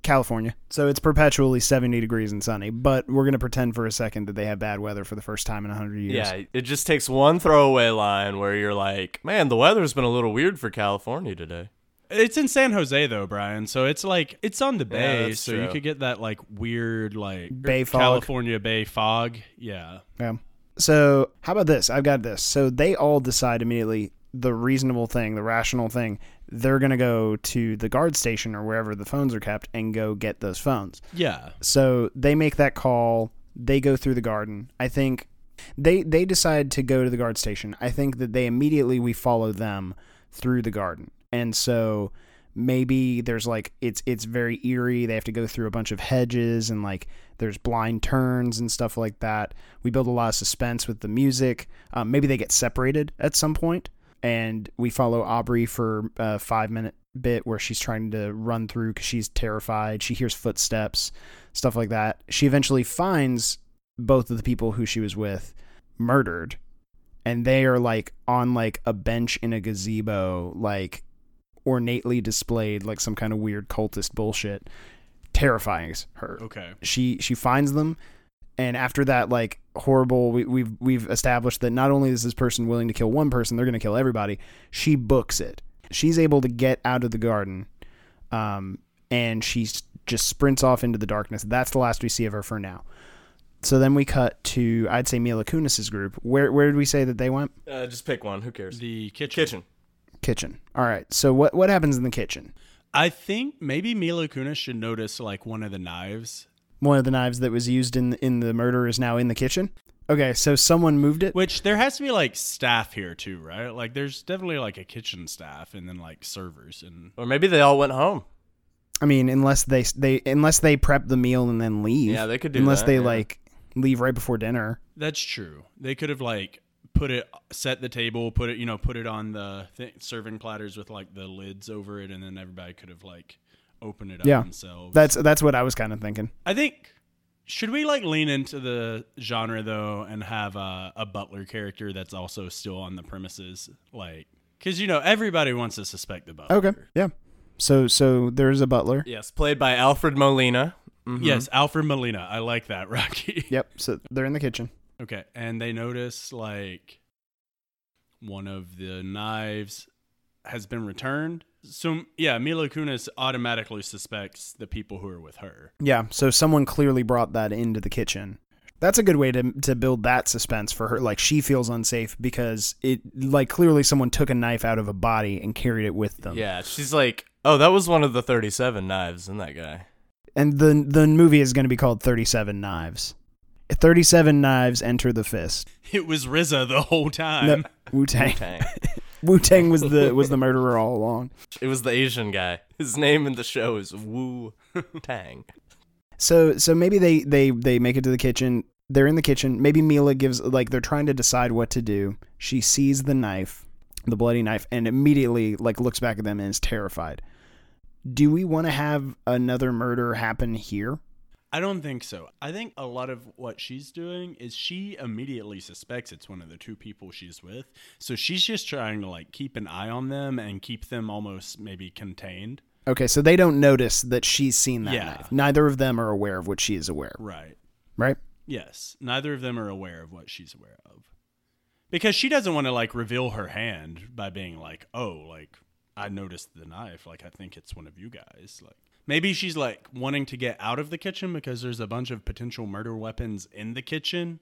California. So it's perpetually 70 degrees and sunny, but we're going to pretend for a second that they have bad weather for the first time in 100 years. Yeah, it just takes one throwaway line where you're like, man, the weather's been a little weird for California today. It's in San Jose though, Brian. So it's like it's on the bay, that's so you could get that like weird like Bay fog. California Bay fog. Yeah. Yeah. So, how about this? I've got this. So, they all decide immediately the reasonable thing, the rational thing. They're going to go to the guard station or wherever the phones are kept and go get those phones. Yeah. So, they make that call. They go through the garden. I think they they decide to go to the guard station. I think that they immediately we follow them through the garden. And so maybe there's like it's it's very eerie. They have to go through a bunch of hedges and like there's blind turns and stuff like that. We build a lot of suspense with the music. Um, maybe they get separated at some point, and we follow Aubrey for a five minute bit where she's trying to run through because she's terrified. She hears footsteps, stuff like that. She eventually finds both of the people who she was with murdered, and they are like on like a bench in a gazebo, like ornately displayed, like some kind of weird cultist bullshit. Terrifying her Okay. she she finds them and after that like horrible we, we've we've established that not only is this person willing to kill one person they're going to kill everybody she books it she's able to get out of the garden um and she just sprints off into the darkness that's the last we see of her for now so then we cut to i'd say mila kunis's group where where did we say that they went Uh, just pick one. Who cares? The kitchen. Kitchen. Kitchen all right so what what happens in the kitchen I think maybe Mila Kunis should notice like one of the knives, one of the knives that was used in in the murder is now in the kitchen okay so someone moved it which there has to be like staff here too, right? Like there's definitely like a kitchen staff and then like servers and Or maybe they all went home. I mean, unless they they unless they prep the meal and then leave. Yeah, they could do Unless that, they yeah. like leave right before dinner. that's true. They could have like put it set the table, put it, you know, put it on the th- serving platters with like the lids over it and then everybody could have like opened it up Yeah. themselves. That's that's what I was kind of thinking. I think should we like lean into the genre though and have a, a butler character that's also still on the premises, like because you know everybody wants to suspect the butler. Okay, yeah. So so there's a butler. Yes, played by Alfred Molina. Mhm. Yes, Alfred Molina. I like that, Rocky. Yep. So they're in the kitchen. Okay, and they notice like one of the knives has been returned. So yeah, Mila Kunis automatically suspects the people who are with her. Yeah. So someone clearly brought that into the kitchen. That's a good way to to build that suspense for her. Like she feels unsafe because it like clearly someone took a knife out of a body and carried it with them. Yeah, she's like, oh, that was one of the 37 knives in that guy. And the the movie is going to be called Thirty Seven Knives. Thirty Seven Knives enter the fist. It was RZA the whole time. Wu Tang. Tang. Wu Tang was the was the murderer all along. It was the Asian guy. His name in the show is Wu Tang. So so maybe they they they make it to the kitchen. They're in the kitchen. Maybe Mila gives like they're trying to decide what to do. She sees the knife, the bloody knife, and immediately like looks back at them and is terrified. Do we want to have another murder happen here? I don't think so. I think a lot of what she's doing is she immediately suspects it's one of the two people she's with. So she's just trying to like keep an eye on them and keep them almost maybe contained. Okay, so they don't notice that she's seen that Yeah. knife. Neither of them are aware of what she is aware of, Right. right? Yes. Neither of them are aware of what she's aware of. Because she doesn't want to like reveal her hand by being like, "Oh, like I noticed the knife. Like I think it's one of you guys." Like maybe she's like wanting to get out of the kitchen because there's a bunch of potential murder weapons in the kitchen.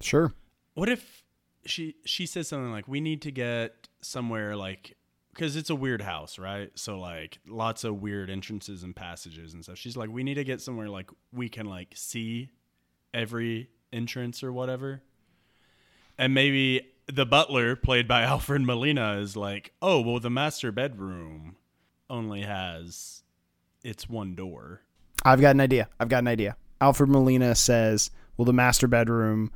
Sure. What if she she says something like, "We need to get somewhere like because it's a weird house, right? So like lots of weird entrances and passages and stuff." She's like, "We need to get somewhere like we can like see every entrance or whatever." And maybe the butler, played by Alfred Molina, is like, "Oh, well, the master bedroom only has its one door." I've got an idea. I've got an idea. Alfred Molina says, "Well, the master bedroom,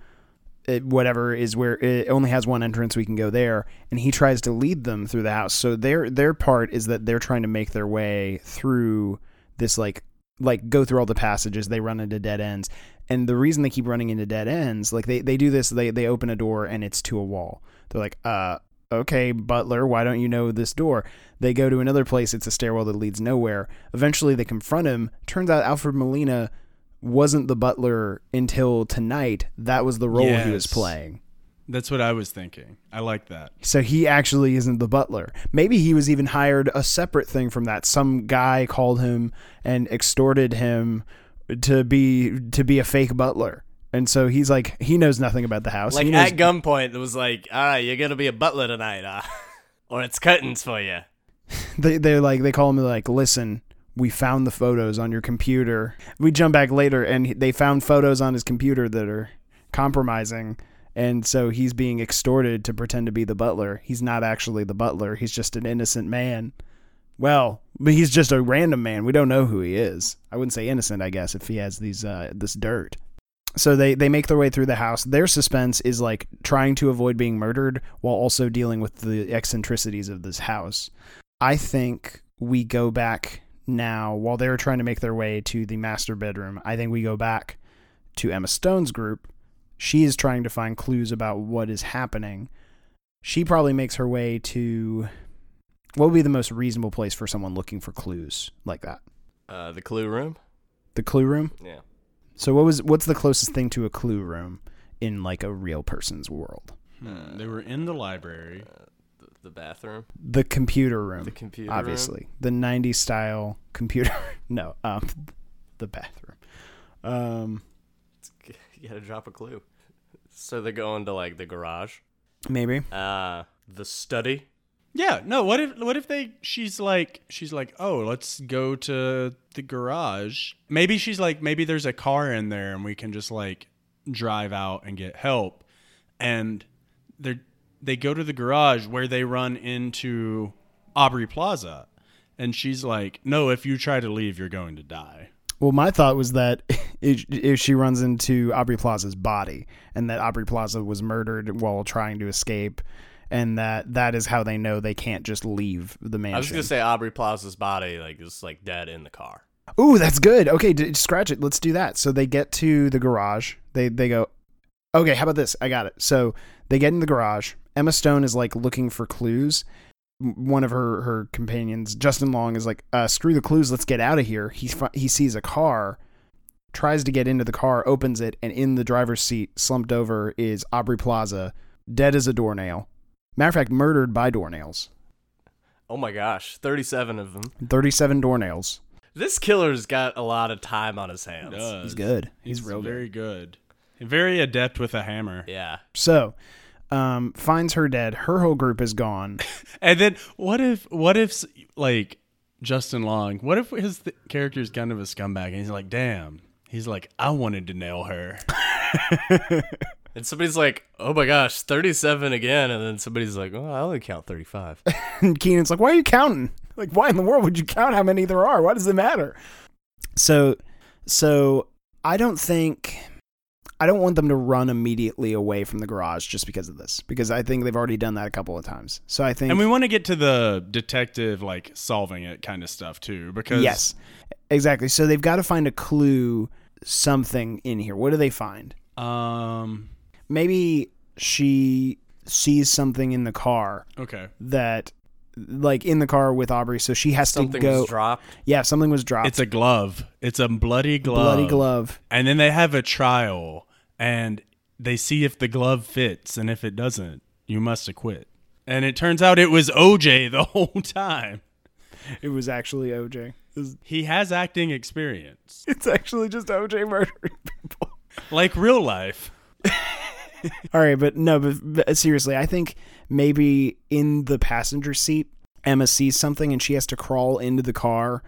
it, whatever is where it only has one entrance. We can go there." And he tries to lead them through the house. So their their part is that they're trying to make their way through this like like go through all the passages. They run into dead ends, and the reason they keep running into dead ends, like they they do this, they they open a door and it's to a wall. They're like, uh. Okay, butler, why don't you know this door? They go to another place, it's a stairwell that leads nowhere. Eventually, they confront him. Turns out Alfred Molina wasn't the butler until tonight. That was the role he was playing. That's what I was thinking. I like that. So he actually isn't the butler. Maybe he was even hired a separate thing from that. Some guy called him and extorted him to be to be a fake butler. And so he's like he knows nothing about the house. Like He knows- at gunpoint, it was like, all right, you're gonna be a butler tonight, uh, or it's curtains for you. they they're like they call him like listen we found the photos on your computer. We jump back later and they found photos on his computer that are compromising. And so he's being extorted to pretend to be the butler. He's not actually the butler. He's just an innocent man. Well but he's just a random man. We don't know who he is. I wouldn't say innocent i guess if he has these uh this dirt so they they make their way through the house their suspense is like trying to avoid being murdered while also dealing with the eccentricities of this house I think we go back now while they're trying to make their way to the master bedroom. I think we go back to Emma Stone's group. She is trying to find clues about what is happening. She probably makes her way to what would be the most reasonable place for someone looking for clues like that? Uh, the clue room. The clue room. Yeah. So what was what's the closest thing to a clue room in like a real person's world? Hmm, they were in the library. The, the bathroom. The computer room. The computer. obviously the 90s style computer no um the bathroom um You gotta drop a clue. So they're going to like the garage. maybe Uh, the study. Yeah, no. What if what if they? She's like she's like, oh, let's go to the garage. Maybe she's like, maybe there's a car in there, and we can just like drive out and get help. And they they go to the garage where they run into Aubrey Plaza, and she's like, no, if you try to leave, you're going to die. well my thought was that if, if she runs into aubrey plaza's body and that aubrey plaza was murdered while trying to escape and that that is how they know they can't just leave the mansion I was gonna say Aubrey Plaza's body like is like dead in the car. Ooh, that's good. Okay, d- scratch it. Let's do that. So they get to the garage. They they go. Okay, how about this? I got it. So they get in the garage. Emma Stone is like looking for clues. One of her her companions, Justin Long, is like, uh, "Screw the clues. Let's get out of here." He he sees a car, tries to get into the car, opens it, and in the driver's seat, slumped over, is Aubrey Plaza, dead as a doornail. Matter of fact, murdered by doornails. Oh my gosh, thirty-seven of them. Thirty-seven doornails. This killer's got a lot of time on his hands. Does. He's good. He's, real good. very good. Very adept with a hammer. Yeah. So, um, finds her dead. Her whole group is gone. And then what if what if like Justin Long? What if his th- character is kind of a scumbag and he's like, damn. He's like, I wanted to nail her. And somebody's like, "Oh my gosh, 37 again," and then somebody's like, "Oh, I only count 35." And Kenan's like, "Why are you counting? Like, why in the world would you count how many there are? Why does it matter?" So, so I don't think I don't want them to run immediately away from the garage just because of this, because I think they've already done that a couple of times. So I think And we want to get to the detective like solving it kind of stuff too because yes, exactly. So they've got to find a clue, something in here. What do they find? um Maybe she sees something in the car okay. that like in the car with Aubrey so she has Something to go Something was dropped. yeah something was dropped It's a glove. It's a bloody glove. bloody glove And then they have a trial and they see if the glove fits and if it doesn't, you must acquit. And it turns out it was OJ the whole time. it was actually OJ It was- He has acting experience. it's actually just OJ murdering people Like real life. all right but no but, but seriously I think maybe in the passenger seat Emma sees something and she has to crawl into the car.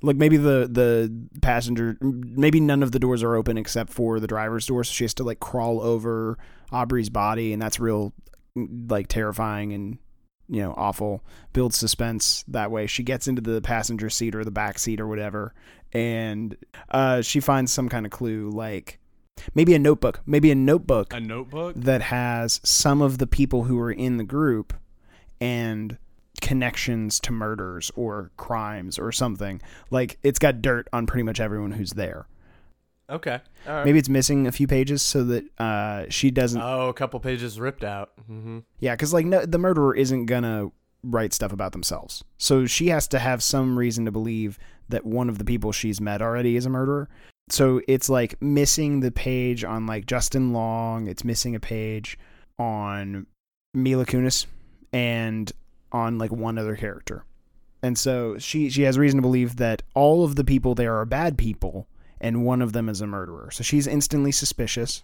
Like maybe the the passenger maybe none of the doors are open except for the driver's door so she has to like crawl over Aubrey's body and that's real like terrifying and you know awful. Builds suspense that way. She gets into the passenger seat or the back seat or whatever and uh she finds some kind of clue like maybe a notebook maybe a notebook A notebook? that has some of the people who are in the group and connections to murders or crimes or something. Like it's got dirt on pretty much everyone who's there. Okay. Right. Maybe it's missing a few pages so that uh, she doesn't. Oh, a couple pages ripped out. Mm-hmm. yeah, because like no, the murderer isn't gonna write stuff about themselves, so she has to have some reason to believe that one of the people she's met already is a murderer. So it's like missing the page on like Justin Long. It's missing a page on Mila Kunis and on like one other character. And so she she has reason to believe that all of the people there are bad people and one of them is a murderer. So she's instantly suspicious.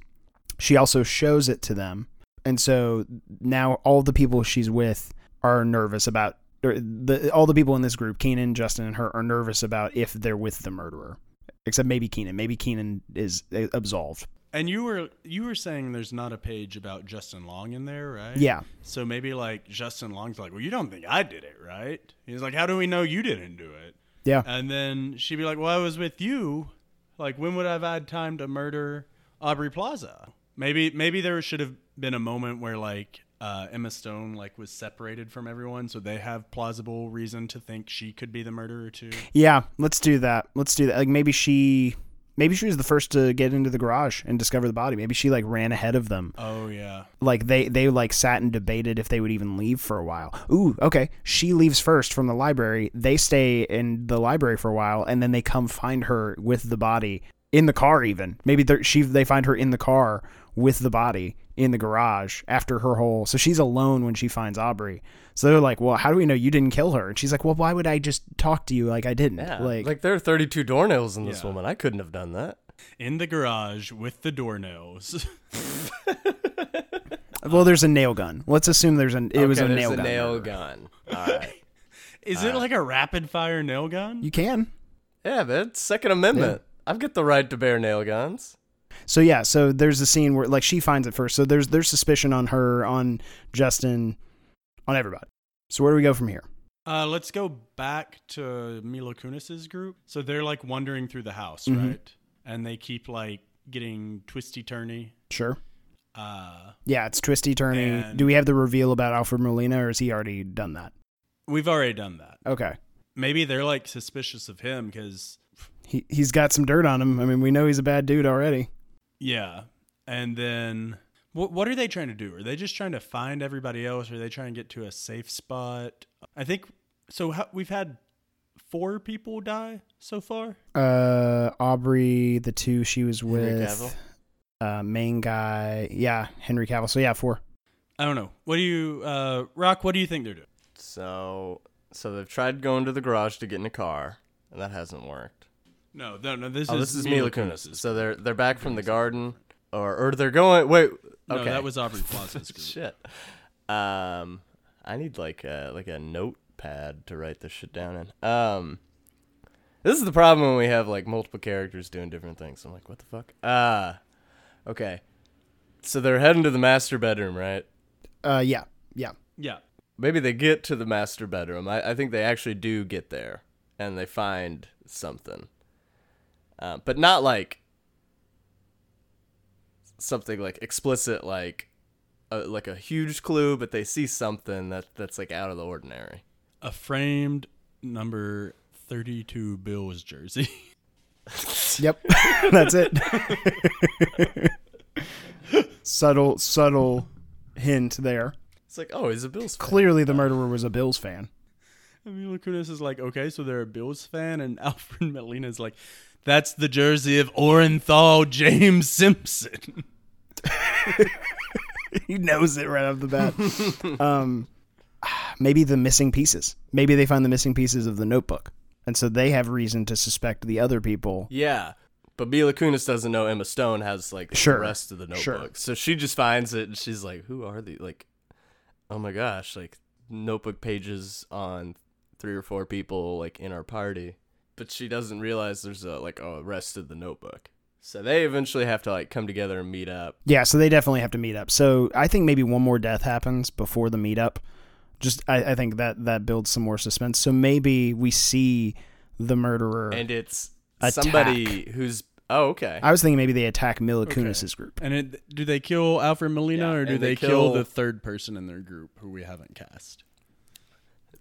She also shows it to them. And so now all the people she's with are nervous about or the all the people in this group, Kenan, Justin, and her are nervous about if they're with the murderer. Except maybe Kenan. Maybe Kenan is uh, absolved. And you were you were saying there's not a page about Justin Long in there, right? Yeah. So maybe like Justin Long's like, well, you don't think I did it, right? He's like, how do we know you didn't do it? Yeah. And then she'd be like, well, I was with you. Like, when would I have had time to murder Aubrey Plaza? Maybe maybe there should have been a moment where like uh, Emma Stone like was separated from everyone, so they have plausible reason to think she could be the murderer too. Yeah, let's do that. Let's do that. Like maybe she maybe she was the first to get into the garage and discover the body. Maybe she like ran ahead of them. Oh yeah. Like they they like sat and debated if they would even leave for a while. Ooh, okay. She leaves first from the library. They stay in the library for a while and then they come find her with the body in the car even. Maybe she they find her in the car with the body in the garage after her whole so she's alone when she finds Aubrey. So they're like, "Well, how do we know you didn't kill her?" And she's like, "Well, why would I just talk to you like I didn't?" Yeah. Like, Like, there are 32 doornails in this Yeah. woman. I couldn't have done that. In the garage with the doornails. well, there's a nail gun. Let's assume there's an it was a Okay, there's nail a gun. nail gun. All right. Is it like a rapid fire nail gun? You can. yeah, man. Second Amendment. I've got the right to bear nail guns. So yeah, so there's a scene where like she finds it first. So there's there's suspicion on her, on Justin, on everybody. So where do we go from here? Uh, let's go back to Mila Kunis's group. So they're like wandering through the house, Mhm. right? And they keep like getting twisty turny. Sure. Uh, Yeah, it's twisty turny. Do we have the reveal about Alfred Molina, or has he already done that? we've already done that. Okay. Maybe they're like suspicious of him because, He he's got some dirt on him. I mean, we know he's a bad dude already. Yeah. And then what what are they trying to do? Are they just trying to find everybody else? Are they trying to get to a safe spot? I think so. How, we've had four people die so far. Uh, Aubrey, the two she was Henry with, Cavill? uh, main guy, yeah, Henry Cavill. So yeah, four. I don't know. What do you, uh, Rock? What do you think they're doing? So, so they've tried going to the garage to get in a car, and that hasn't worked. No, no, no. This oh, is this is Mila Kunis. Kunis's. So they're they're back from the garden, or or they're going. Wait, No, okay. that was Aubrey Plaza's group. shit. Um, I need like a like a notepad to write this shit down in. Um, this is the problem when we have like multiple characters doing different things. I'm like, what the fuck? Uh okay. So they're heading to the master bedroom, right? Uh, yeah, yeah. Yeah. Maybe they get to the master bedroom. I, I think they actually do get there, and they find something, uh, but not like something like explicit, like a, like a huge clue. But they see something that that's like out of the ordinary. A framed number 32 Bills jersey. Yep, that's it. subtle, subtle hint there. It's like, oh, he's a Bills fan. Clearly, the murderer was a Bills fan. And Mila Kunis is like, okay, so they're a Bills fan, and Alfred Molina is like, that's the jersey of Orenthal James Simpson. he knows it right off the bat. um, maybe the missing pieces. Maybe they find the missing pieces of the notebook, and so they have reason to suspect the other people. Yeah. But Mila Kunis doesn't know Emma Stone has like Sure. the rest of the notebook. Sure. So she just finds it and she's like, Who are these? Like, oh my gosh, like notebook pages on three or four people like in our party. But she doesn't realize there's a like a rest of the notebook. So they eventually have to like come together and meet up. Yeah, so they definitely have to meet up. So I think maybe one more death happens before the meetup. Just I, I think that that builds some more suspense. So maybe we see the murderer. And it's Attack. somebody who's oh okay. I was thinking maybe they attack Mila Kunis's group. And it, do they kill Alfred Molina, Yeah, or do they, they kill, kill- the third person in their group who we haven't cast?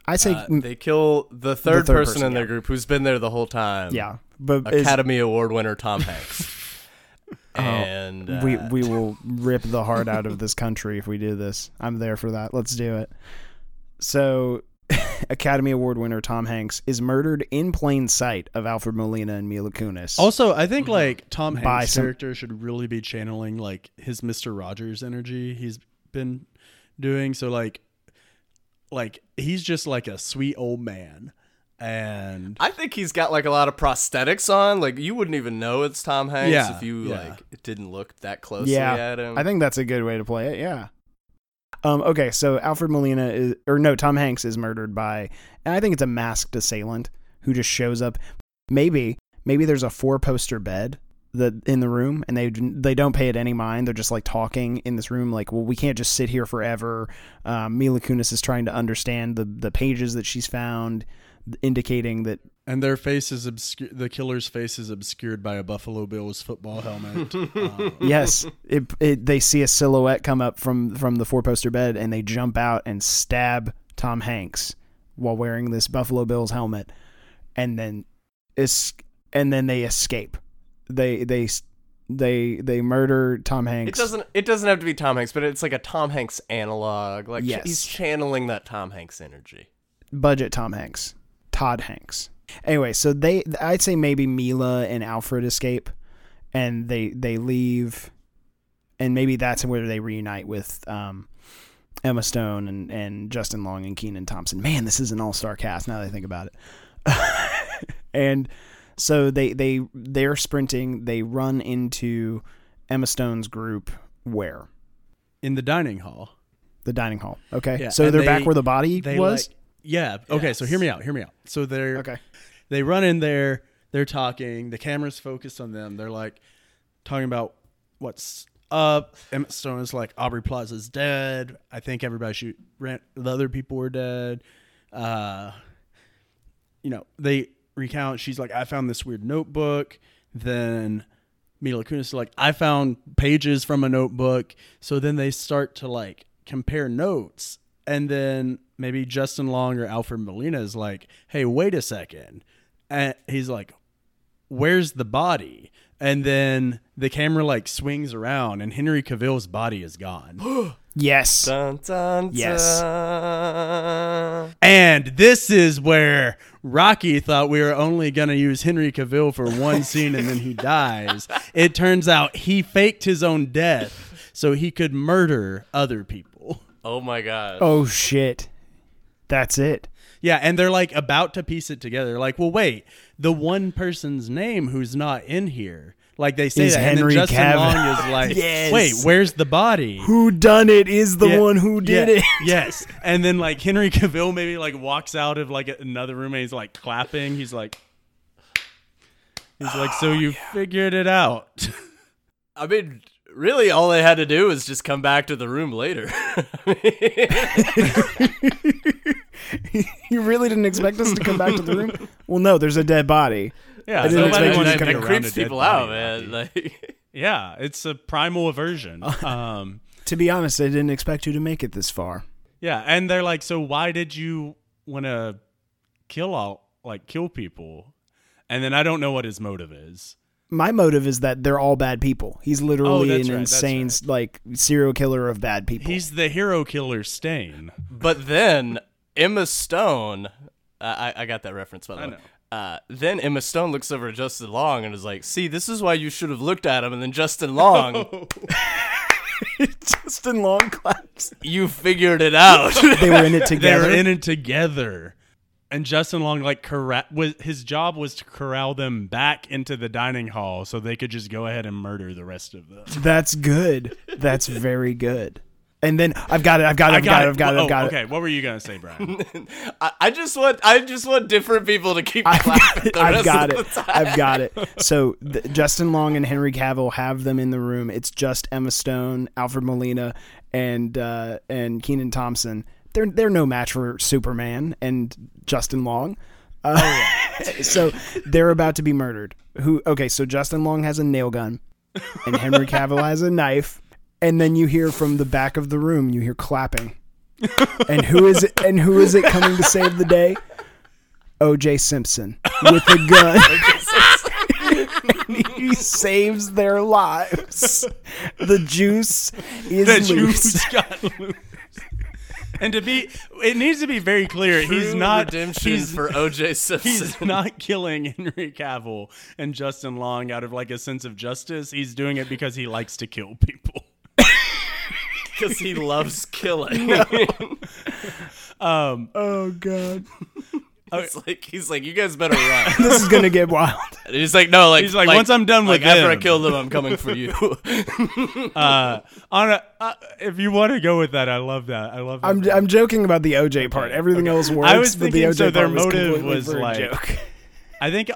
I say Uh, mm, they kill the third, third person, person, in their group who's been there the whole time. yeah, but Academy Award winner Tom Hanks. and uh, Oh, we we will rip the heart out of this country if we do this. I'm there for that. Let's do it. So, Academy Award winner Tom Hanks is murdered in plain sight of Alfred Molina and Mila Kunis. Also, I think like Tom Hanks' some- character should really be channeling like his Mister Rogers energy he's been doing. So like, like he's just like a sweet old man, and I think he's got like a lot of prosthetics on. Like you wouldn't even know it's Tom Hanks Yeah, if you yeah. like didn't look that closely yeah, at him. I think that's a good way to play it. Yeah. Um, okay, so Alfred Molina is, or no, Tom Hanks is murdered by, and I think it's a masked assailant who just shows up. Maybe, maybe there's a four poster bed that in the room, and they they don't pay it any mind. They're just like talking in this room, like, well, we can't just sit here forever. Um, Mila Kunis is trying to understand the the pages that she's found, indicating that and their face is obscured. The killer's face is obscured by a Buffalo Bills football helmet. Um, yes, it, it, they see a silhouette come up from from the four poster bed, and they jump out and stab Tom Hanks while wearing this Buffalo Bills helmet, and then is and then they escape. They they they they murder Tom Hanks. it doesn't. It doesn't have to be Tom Hanks, but it's like a Tom Hanks analog. Like Yes. he's channeling that Tom Hanks energy. budget Tom Hanks, Todd Hanks. Anyway, so they I'd say maybe Mila and Alfred escape, and they they leave, and maybe that's where they reunite with um, Emma Stone and and Justin Long and Kenan Thompson. Man, this is an all star cast now that I think about it. and so they they they're sprinting. They run into Emma Stone's group where in the dining hall. the dining hall. Okay, Yeah, so they're they- back where the body was. like- yeah. Okay. So hear me out. Hear me out. So they're okay. they run in there. They're talking. The camera's focused on them. They're like talking about what's up. Emma Stone is like Aubrey Plaza's dead. I think everybody shoot ran, the other people were dead. Uh, you know they recount. She's like, I found this weird notebook. Then Mila Kunis is like, I found pages from a notebook. So then they start to like compare notes. And then maybe Justin Long or Alfred Molina is like, hey, wait a second. And he's like, where's the body? And then the camera like swings around and Henry Cavill's body is gone. Yes. Dun, dun, Yes. dun. and this is where Rocky thought we were only going to use Henry Cavill for one scene and then he dies. It turns out he faked his own death so he could murder other people. Oh my god. Oh shit. That's it. Yeah, and they're like about to piece it together. Like, well, wait, the one person's name who's not in here. Like they say Is that, Henry and then Justin Cavill. Long is like, Yes. "Wait, where's the body?" Who done it is the Yeah, one who did yeah, it. yes, and then like Henry Cavill maybe like walks out of like another room and he's like clapping. He's like, he's like, "So oh, you figured it out?" I mean, really, all they had to do was just come back to the room later. you really didn't expect us to come back to the room? Well, no, there's a dead body. Yeah, I didn't nobody expect you wants to to come be it around around creeps people body, out, man. Like, Yeah, it's a primal aversion. Um, To be honest, I didn't expect you to make it this far. yeah, and they're like, so why did you want to kill all like kill people? And then I don't know what his motive is. My motive is that they're all bad people. He's literally Oh, an right, that's insane, like serial killer of bad people. He's the hero killer Stain. but then Emma Stone, I, I I got that reference by the I way. know. Uh, then Emma Stone looks over at Justin Long and is like, "See, this is why you should have looked at him." And then Justin Long, Justin Long claps. you figured it out. They were in it together. They were in it together. And Justin Long like corral was his job was to corral them back into the dining hall so they could just go ahead and murder the rest of them. That's good. That's very good. And then I've got it. I've got it. I've got it. I've got it. Oh, I've got it. okay, what were you gonna say, Brian? I, I just want I just want different people to keep I've clapping got, the I've rest got of it. the time. I've got it. So th- Justin Long and Henry Cavill have them in the room. It's just Emma Stone, Alfred Molina, and uh, and Kenan Thompson. They're they're no match for Superman and Justin Long. Uh, oh, yeah. so they're about to be murdered. Who? Okay, so Justin Long has a nail gun, and Henry Cavill has a knife. And then you hear from the back of the room, you hear clapping. And who is it? And who is it coming to save the day? O.J. Simpson with a gun. And he saves their lives. The juice is the loose. juice got loose. And to be, it needs to be very clear. he's not. redemption He's for OJ Simpson. He's not killing Henry Cavill and Justin Long out of like a sense of justice. He's doing it because he likes to kill people. Because he loves killing. Um, Oh god, It's like he's like, you guys better run. this is gonna get wild. And he's like, no, like He's like, once I'm done with like after I them." kill them, I'm coming for you. uh, on a, uh, if you want to go with that, I love that. I love. That. I'm I'm joking about the OJ part. Everything else works. I was but the thinking, OJ so their part motive completely was for a like- joke. I think.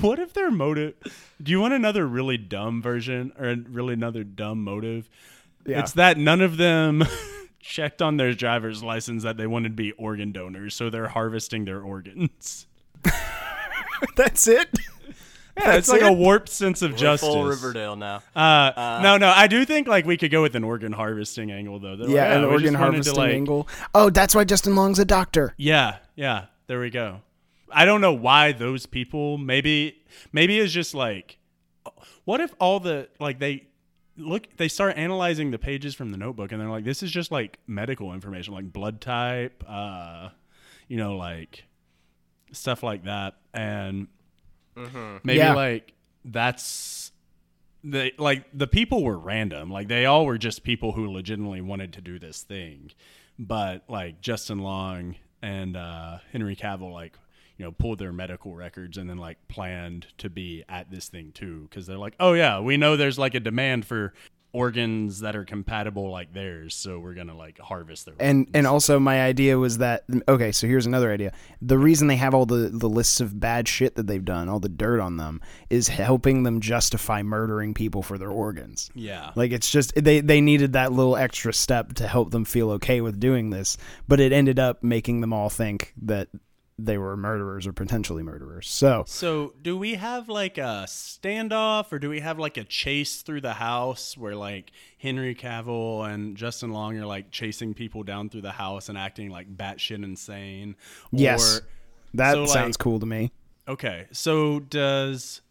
What if their motive? Do you want another really dumb version or really another dumb motive? Yeah. It's that none of them checked on their driver's license that they wanted to be organ donors, so they're harvesting their organs. That's it. Yeah, it's like a warped sense of We're justice. full Riverdale now. Uh, no, no, I do think like we could go with an organ harvesting angle though. They're like, Yeah, an we organ just wanted to, harvesting like- angle. Oh, that's why Justin Long's a doctor. Yeah, yeah. There we go. I don't know why those people. Maybe, maybe it's just like, what if all the like they look they start analyzing the pages from the notebook and they're like, this is just like medical information, like blood type, uh, you know, like stuff like that, and maybe Yeah. like that's. They like the people were random. Like they all were just people who legitimately wanted to do this thing. But like Justin Long and uh, Henry Cavill, like you know, pulled their medical records and then like planned to be at this thing too, because they're like, oh yeah, we know there's like a demand for organs that are compatible like theirs, so we're gonna like harvest their And organs. and also my idea was that okay, so here's another idea. The reason they have all the the lists of bad shit that they've done, all the dirt on them, is helping them justify murdering people for their organs. yeah, Like it's just they they needed that little extra step to help them feel okay with doing this, but it ended up making them all think that they were murderers or potentially murderers. So So, do we have like a standoff or do we have like a chase through the house where like Henry Cavill and Justin Long are like chasing people down through the house and acting like batshit insane? Yes. Or, that So, like- sounds cool to me. okay. So, does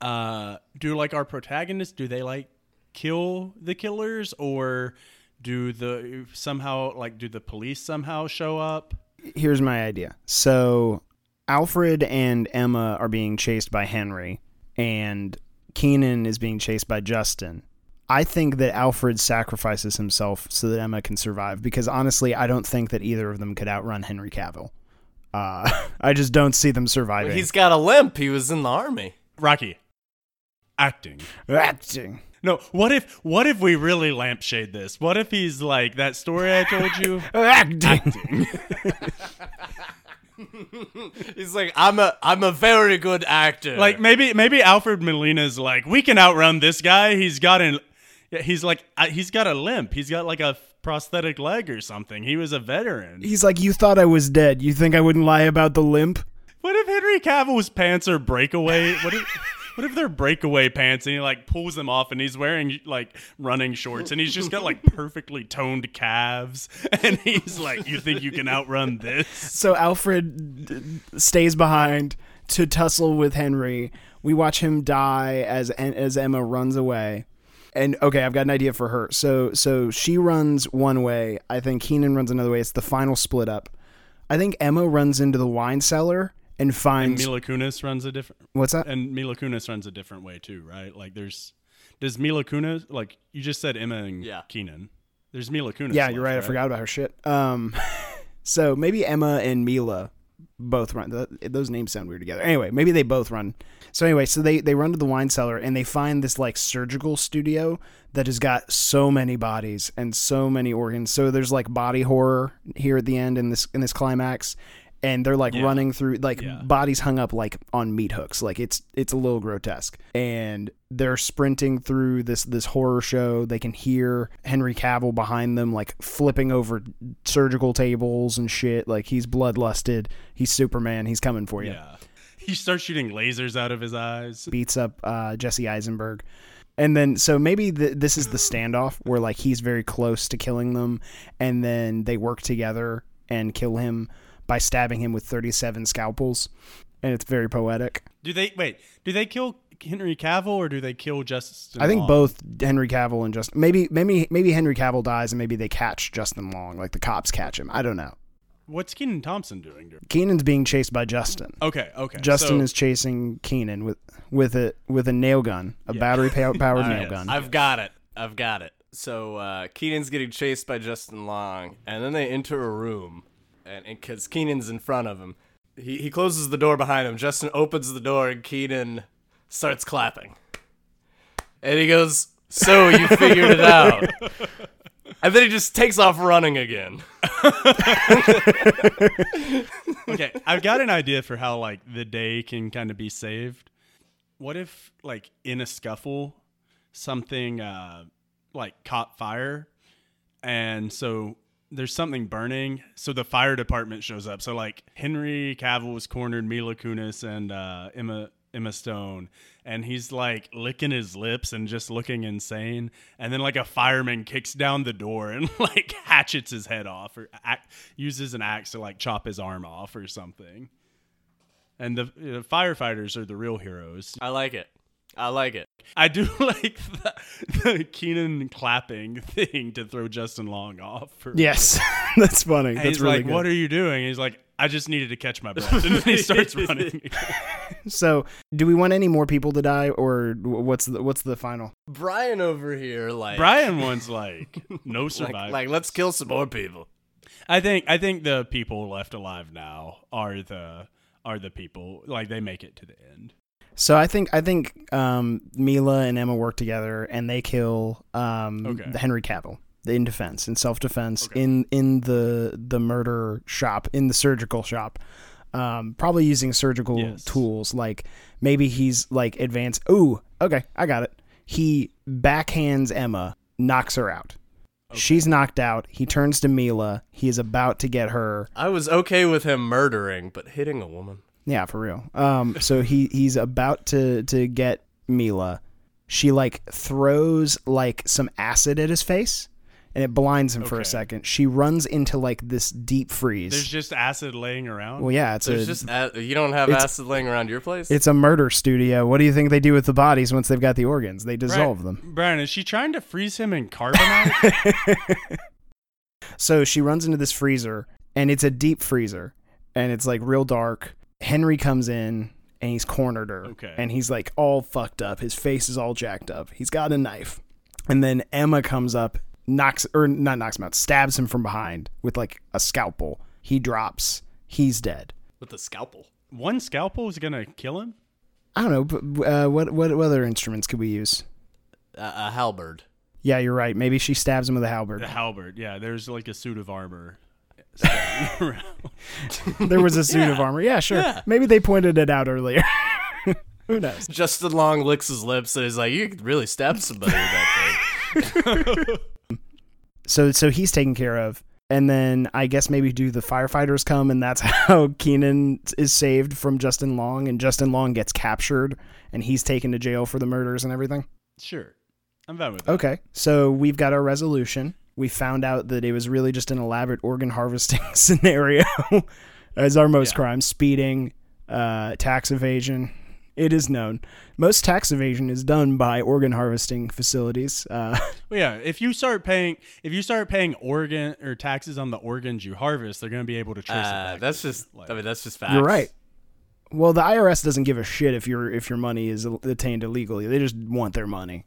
uh do like our protagonists do they like kill the killers or do the somehow like do the police somehow show up? Here's my idea. So Alfred and Emma are being chased by Henry, and Kenan is being chased by Justin. I think that Alfred sacrifices himself so that Emma can survive because honestly, I don't think that either of them could outrun Henry Cavill. Uh, I just don't see them surviving. He's got a limp. He was in the army. Rocky acting. acting. No, what if what if we really lampshade this? What if he's like that story I told you? Acting. He's like, I'm a I'm a very good actor. Like maybe maybe Alfred Molina's like we can outrun this guy. He's got an he's like uh, he's got a limp. He's got like a prosthetic leg or something. He was a veteran. He's like, You thought I was dead. You think I wouldn't lie about the limp? What if Henry Cavill's pants are breakaway? What if what if they're breakaway pants and he like pulls them off and he's wearing like running shorts and he's just got like perfectly toned calves and he's like, you think you can outrun this? So Alfred stays behind to tussle with Henry. We watch him die as as Emma runs away. And okay, I've got an idea for her. So so she runs one way. I think Kenan runs another way. It's the final split up. I think Emma runs into the wine cellar and And Mila Kunis runs a different what's that? and Mila Kunis runs a different way too, right? Like there's does Mila Kunis like you just said Emma and Yeah. Kenan. There's Mila Kunis. Yeah, left, you're right. I forgot about her shit. Um, so maybe Emma and Mila both run. th those names sound weird together. Anyway, maybe they both run. So anyway, so they they run to the wine cellar and they find this like surgical studio that has got so many bodies and so many organs. So there's like body horror here at the end in this in this climax. And they're like Yeah. running through like Yeah. bodies hung up like on meat hooks. Like it's it's a little grotesque. And they're sprinting through this this horror show. They can hear Henry Cavill behind them like flipping over surgical tables and shit. Like he's bloodlusted. He's Superman. He's coming for you. Yeah. He starts shooting lasers out of his eyes. Beats up uh, Jesse Eisenberg. And then, so maybe th- this is the standoff where like he's very close to killing them, and then they work together and kill him by stabbing him with 37 scalpels, and it's very poetic. Do they wait? Do they kill Henry Cavill or do they kill Justin? I think Long? both Henry Cavill and Justin. Maybe maybe maybe Henry Cavill dies and maybe they catch Justin Long, like the cops catch him. I don't know. What's Kenan Thompson doing? Kenan's being chased by Justin. Okay, okay. Justin so- is chasing Kenan with with a with a nail gun, a Yeah. battery powered nail right, gun. I've got it. I've got it. So uh, Kenan's getting chased by Justin Long, and then they enter a room, and because Kenan's in front of him, he he closes the door behind him. Justin opens the door, and Kenan starts clapping, and he goes, "So you figured it out." And then he just takes off running again. okay, I've got an idea for how like the day can kind of be saved. What if like in a scuffle something uh like caught fire and so there's something burning. So the fire department shows up. So like henry cavill was cornered mila kunis and uh emma emma stone. And he's like licking his lips and just looking insane. And then like a fireman kicks down the door and like hatchets his head off or uses an axe to like chop his arm off or something. And the firefighters are the real heroes. I like it. I like it. I do like the, the Kenan clapping thing to throw Justin Long off. For yes, that's funny. And that's he's really like, good. "What are you doing?" He's like, "I just needed to catch my breath," and then he starts running. so, do we want any more people to die, or what's the what's the final? Brian over here, like Brian wants like no like, survivors. like let's kill some more people. I think I think the people left alive now are the are the people like they make it to the end. So I think I think um, Mila and Emma work together, and they kill um, Okay. the Henry Cavill in defense, in self defense, Okay. in in the the murder shop, in the surgical shop. Um, probably using surgical Yes. tools, like maybe he's like advanced. Ooh, okay, I got it. He backhands Emma, knocks her out. She's knocked out. He turns to Mila. He is about to get her. I was okay with him murdering, but hitting a woman. Yeah, for real. Um, so he he's about to to get Mila. She like throws like some acid at his face, and it blinds him for a second. She runs into like this deep freeze. There's just acid laying around. Well, yeah, it's There's a just a- you don't have it's- acid laying around your place. it's a murder studio. What do you think they do with the bodies once they've got the organs? They dissolve them. Brian, is she trying to freeze him in carbonite? So she runs into this freezer, and it's a deep freezer, and it's like real dark. Henry comes in and he's cornered her. Okay. And he's like all fucked up. His face is all jacked up. He's got a knife. And then Emma comes up, knocks or not knocks him out, stabs him from behind with like a scalpel. He drops. He's dead. with a scalpel. One scalpel is gonna kill him. I don't know. But, uh, what what what other instruments could we use? Uh, a halberd. Yeah, you're right. Maybe she stabs him with a halberd. A halberd, yeah. There's like a suit of armor standing around. There was a suit of armor. Yeah, sure. Yeah. Maybe they pointed it out earlier. Who knows? Justin Long licks his lips and he's like, "You could really stab somebody with that thing." So so he's taken care of. And then I guess maybe do the firefighters come and that's how Kenan is saved from Justin Long and Justin Long gets captured and he's taken to jail for the murders and everything. Sure. I'm fine with that. Okay. So we've got our resolution. We found out that it was really just an elaborate organ harvesting scenario as our most Yeah. crimes speeding, uh, tax evasion. It is known. Most tax evasion is done by organ harvesting facilities. Uh, Well, yeah, if you start paying if you start paying organ or taxes on the organs you harvest, they're going to be able to trace it Uh, back. that's just. like- I mean, that's just facts. you're right. Well, the IRS doesn't give a shit if your if your money is attained illegally. They just want their money.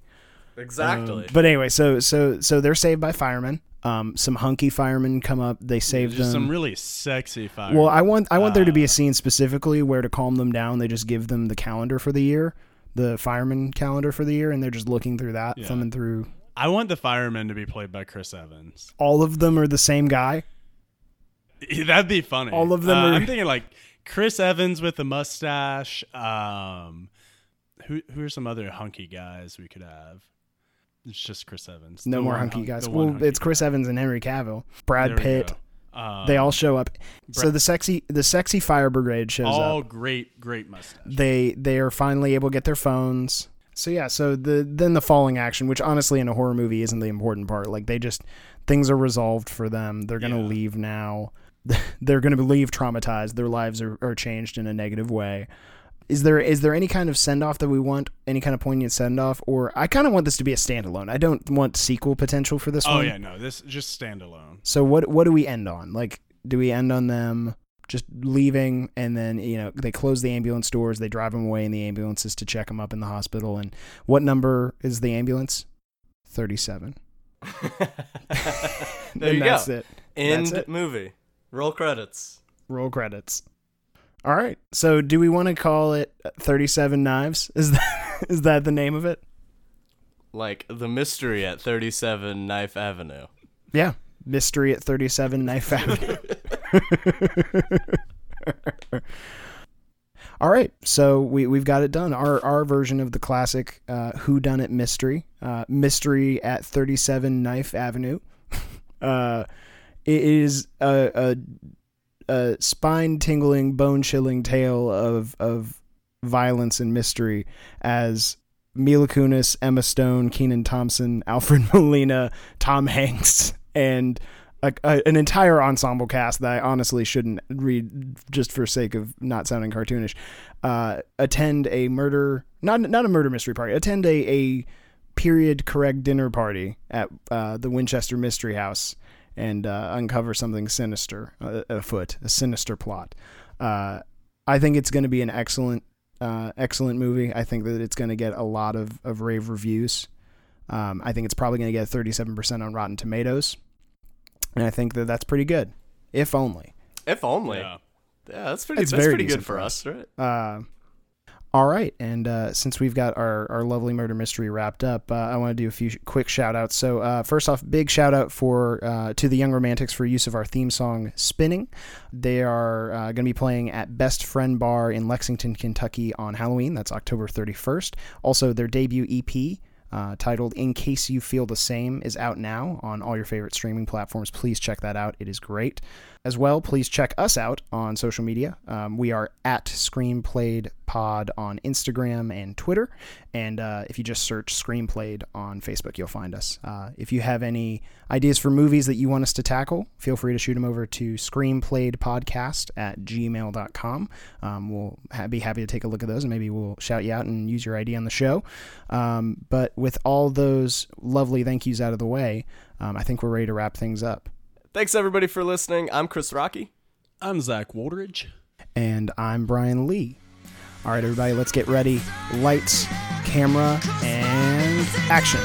Exactly. Um, but anyway, so so so they're saved by firemen. Um, some hunky firemen come up. They save just them. some really sexy firemen. Well, I want I want there to be Uh, a scene specifically where to calm them down. They just give them the calendar for the year, the fireman calendar for the year, and they're just looking through that, Yeah. thumbing through. I want the firemen to be played by Chris Evans. All of them are the same guy. That'd be funny. All of them Uh, are- I'm thinking like Chris Evans with a mustache. Um, who who are some other hunky guys we could have? It's just Chris Evans. No The more hunky guys. Well, hunky it's Chris guy. Evans and Henry Cavill, Brad Pitt. Um, They all show up. so the sexy the sexy fire brigade shows all up. All great, great mustache. They they are finally able to get their phones. So yeah, so the then the falling action, which honestly in a horror movie isn't the important part. Like they just things are resolved for them. They're gonna Yeah. leave now. They're gonna leave traumatized. Their lives are, are changed in a negative way. Is there is there any kind of send off that we want? Any kind of poignant send off? Or I kind of want this to be a standalone. I don't want sequel potential for this Oh one. yeah, no, this just standalone. So what what do we end on? Like, do we end on them just leaving, and then you know they close the ambulance doors, they drive them away in the ambulances to check them up in the hospital, and what number is the ambulance? Thirty-seven. there And you that's go. it. End That's it. movie. Roll credits. Roll credits. All right. So do we want to call it Thirty-Seven Knives? Is that is that the name of it? Like the mystery at 37 Knife Avenue. Yeah. Mystery at 37 Knife Avenue. All right, so we we've got it done. Our our version of the classic uh, Who Done It mystery, uh, mystery at 37 Knife Avenue. uh, it is a, a, a spine tingling, bone chilling tale of of violence and mystery as Mila Kunis, Emma Stone, Kenan Thompson, Alfred Molina, Tom Hanks, and a, a, an entire ensemble cast that I honestly shouldn't read just for sake of not sounding cartoonish. Uh, attend a murder, not not a murder mystery party. Attend a, a period correct dinner party at uh, the Winchester Mystery House and uh, uncover something sinister uh, afoot, a sinister plot. Uh, I think it's going to be an excellent, uh, excellent movie. I think that it's going to get a lot of, of rave reviews. Um, I think it's probably going to get 37% on Rotten Tomatoes. And I think that that's pretty good, if only. If only. Yeah. Yeah, that's pretty. That's That's, very pretty good for for us, right? All right, and uh, since we've got our, our lovely murder mystery wrapped up, uh, I want to do a few sh- quick shout outs. So, uh, first off, big shout out for uh, to the Young Romantics for use of our theme song "Spinning." They are uh, going to be playing at Best Friend Bar in Lexington, Kentucky on Halloween. That's October 31st. Also, their debut EP. Uh, titled In Case You Feel the Same is out now on all your favorite streaming platforms. Please check that out. It is great. As well, please check us out on social media. Um, we are at Screenplayed Pod on Instagram and Twitter. And uh, if you just search Screenplayed on Facebook, you'll find us. Uh, if you have any ideas for movies that you want us to tackle, feel free to shoot them over to screenplayedpodcast at gmail.com. Um, we'll ha- be happy to take a look at those and maybe we'll shout you out and use your idea on the show. Um, but with all those lovely thank yous out of the way, um, I think we're ready to wrap things up. Thanks everybody for listening. I'm Chris Rocky. I'm Zach Woldridge. and I'm Brian Lee. All right, everybody, let's get ready. Lights, camera, and action.